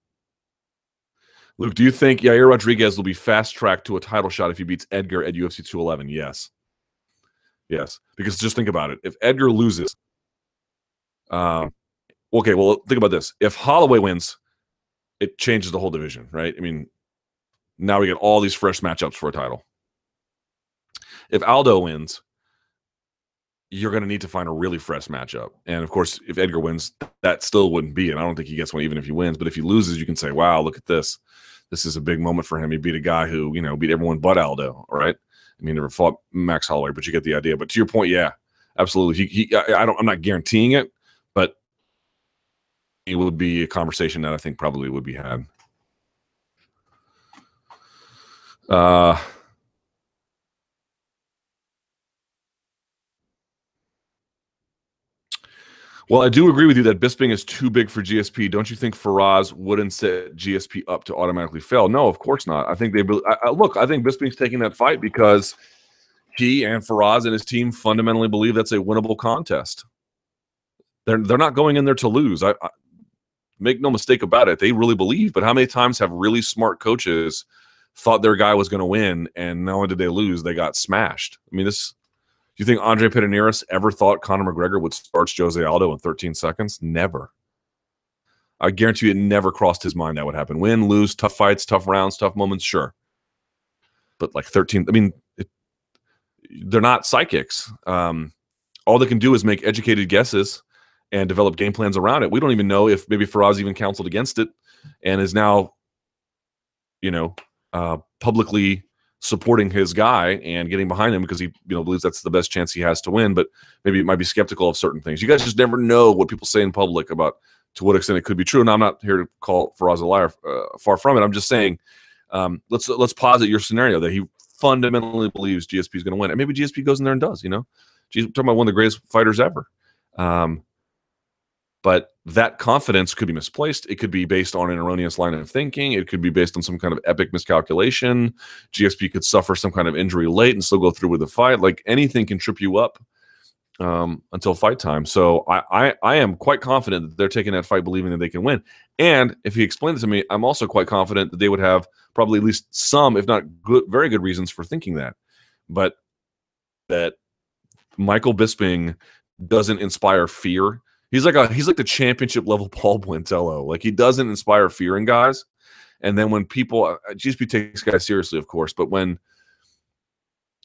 Luke, do you think Yair Rodriguez will be fast tracked to a title shot if he beats Edgar at UFC 211? Yes. Yes. Because just think about it. If Edgar loses, um, okay, well, think about this. If Holloway wins, it changes the whole division, right? I mean, now we get all these fresh matchups for a title. If Aldo wins, you're going to need to find a really fresh matchup. And of course, if Edgar wins, that still wouldn't be. And I don't think he gets one even if he wins. But if he loses, you can say, wow, look at this. This is a big moment for him. He beat a guy who, you know, beat everyone but Aldo. All right. I mean, never fought Max Holloway, but you get the idea. But to your point, yeah, absolutely. He, he I don't, I'm not guaranteeing it, but it would be a conversation that I think probably would be had. Uh, well, I do agree with you that Bisping is too big for GSP. Don't you think Firas wouldn't set GSP up to automatically fail? No, of course not. I think they I, I, look. I think Bisping's taking that fight because he and Firas and his team fundamentally believe that's a winnable contest. They're they're not going in there to lose. I, Make no mistake about it. They really believe, but how many times have really smart coaches thought their guy was going to win and not only did they lose, they got smashed? I mean, this you think Andre Pederneiras ever thought Conor McGregor would start Jose Aldo in 13 seconds? Never. I guarantee you it never crossed his mind that would happen. Win, lose, tough fights, tough rounds, tough moments, sure. But like 13, I mean, it, they're not psychics. Um, all they can do is make educated guesses and develop game plans around it. We don't even know if maybe Firas even counseled against it and is now, you know, uh, publicly supporting his guy and getting behind him because he, you know, believes that's the best chance he has to win. But maybe it might be skeptical of certain things. You guys just never know what people say in public about to what extent it could be true. And I'm not here to call Firas a liar. Uh, far from it. I'm just saying, um, let's let's posit your scenario that he fundamentally believes GSP is going to win, and maybe GSP goes in there and does. You know, G- talking about one of the greatest fighters ever. Um, but that confidence could be misplaced. It could be based on an erroneous line of thinking. It could be based on some kind of epic miscalculation. GSP could suffer some kind of injury late and still go through with the fight. Like anything can trip you up um, until fight time. So I, I, I am quite confident that they're taking that fight believing that they can win. And if he explained it to me, I'm also quite confident that they would have probably at least some, if not good, very good reasons for thinking that. But that Michael Bisping doesn't inspire fear. He's like a he's like the championship level Paul Buentello. Like he doesn't inspire fear in guys. And then when people uh, GSP takes guys seriously, of course, but when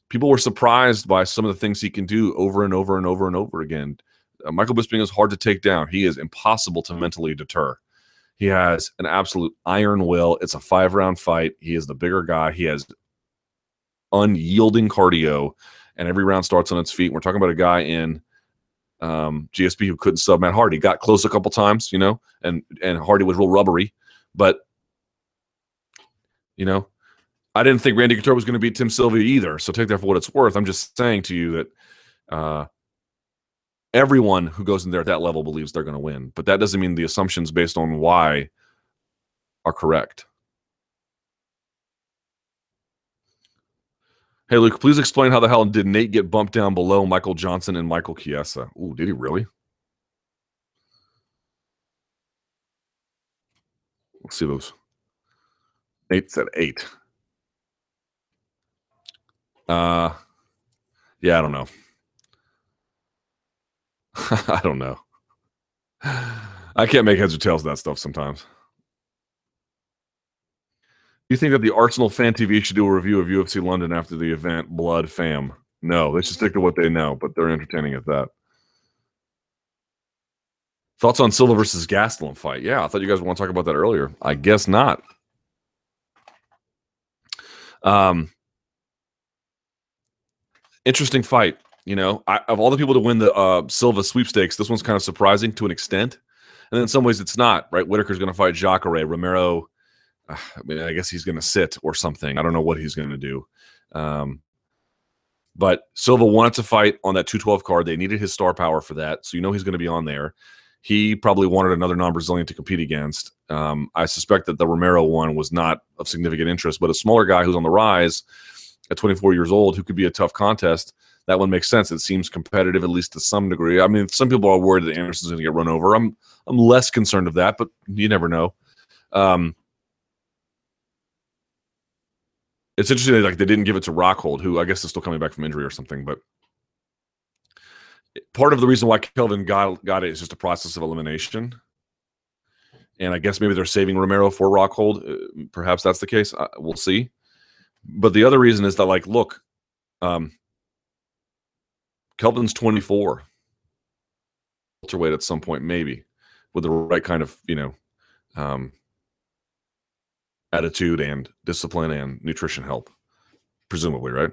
people were surprised by some of the things he can do over and over and over and over again. Uh, Michael Bisping is hard to take down. He is impossible to mentally deter. He has an absolute iron will. It's a five round fight. He is the bigger guy. He has unyielding cardio, and every round starts on its feet. We're talking about a guy in um, GSP who couldn't sub Matt Hardy. Got close a couple times, you know, and and Hardy was real rubbery, but you know, I didn't think Randy Couture was going to beat Tim Sylvia either. So take that for what it's worth. I'm just saying to you that uh, everyone who goes in there at that level believes they're going to win, but that doesn't mean the assumptions based on why are correct. Hey, Luke, please explain how the hell did Nate get bumped down below Michael Johnson and Michael Chiesa? Ooh, did he really? Let's see those. Nate's at eight. Uh, yeah, I don't know. I don't know. I can't make heads or tails of that stuff sometimes. You think that the Arsenal fan TV should do a review of UFC London after the event? Blood fam. No, they should stick to what they know, but they're entertaining at that. Thoughts on Silva versus Gastelum fight? Yeah, I thought you guys want to talk about that earlier. I guess not. Um, interesting fight. You know, I, of all the people to win the uh, Silva sweepstakes, this one's kind of surprising to an extent, and in some ways it's not. Right, Whitaker's going to fight Jacare. Romero, I mean, I guess he's going to sit or something. I don't know what he's going to do. Um, but Silva wanted to fight on that 212 card. They needed his star power for that, so you know he's going to be on there. He probably wanted another non-Brazilian to compete against. Um, I suspect that the Romero one was not of significant interest, but a smaller guy who's on the rise at 24 years old who could be a tough contest, that one makes sense. It seems competitive at least to some degree. I mean, some people are worried that Anderson's going to get run over. I'm I'm less concerned of that, but you never know. Um, it's interesting that like they didn't give it to Rockhold, who I guess is still coming back from injury or something. But part of the reason why Kelvin got got it is just a process of elimination. And I guess maybe they're saving Romero for Rockhold. Uh, perhaps that's the case. Uh, we'll see. But the other reason is that, like, look, um, Kelvin's 24. Welterweight at some point, maybe, with the right kind of, you know, um, attitude and discipline and nutrition help, presumably, right?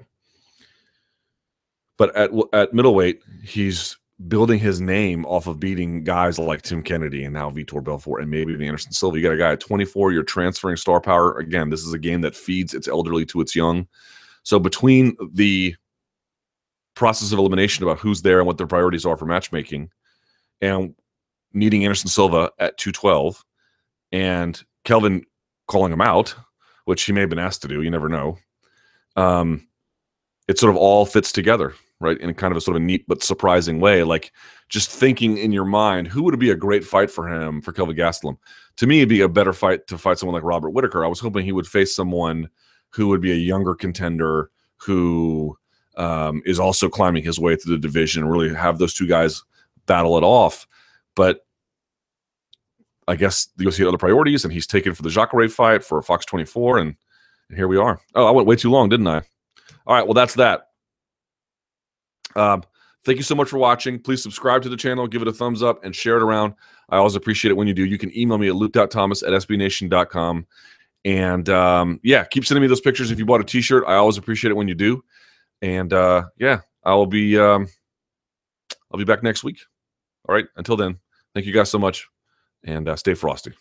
But at at middleweight, he's building his name off of beating guys like Tim Kennedy and now Vitor Belfort and maybe Anderson Silva. You got a guy at 24, you're transferring star power. Again, this is a game that feeds its elderly to its young. So between the process of elimination about who's there and what their priorities are for matchmaking and needing Anderson Silva at 212 and Kelvin calling him out, which he may have been asked to do, you never know. Um, it sort of all fits together right? In kind of a sort of a neat but surprising way. Like just thinking in your mind, who would be a great fight for him for Kelvin Gastelum? To me, it'd be a better fight to fight someone like Robert Whitaker. I was hoping he would face someone who would be a younger contender who um, is also climbing his way through the division and really have those two guys battle it off. But I guess the UFC had other priorities, and he's taken for the Jacare fight for Fox 24, and, and here we are. Oh, I went way too long, didn't I? All right, well, that's that. Um, thank you so much for watching. Please subscribe to the channel, give it a thumbs up, and share it around. I always appreciate it when you do. You can email me at luke.thomas at sbnation.com. And um, yeah, keep sending me those pictures if you bought a t-shirt. I always appreciate it when you do. And uh, yeah, I'll be um, I'll be back next week. All right. Until then, thank you guys so much, and uh, stay frosty.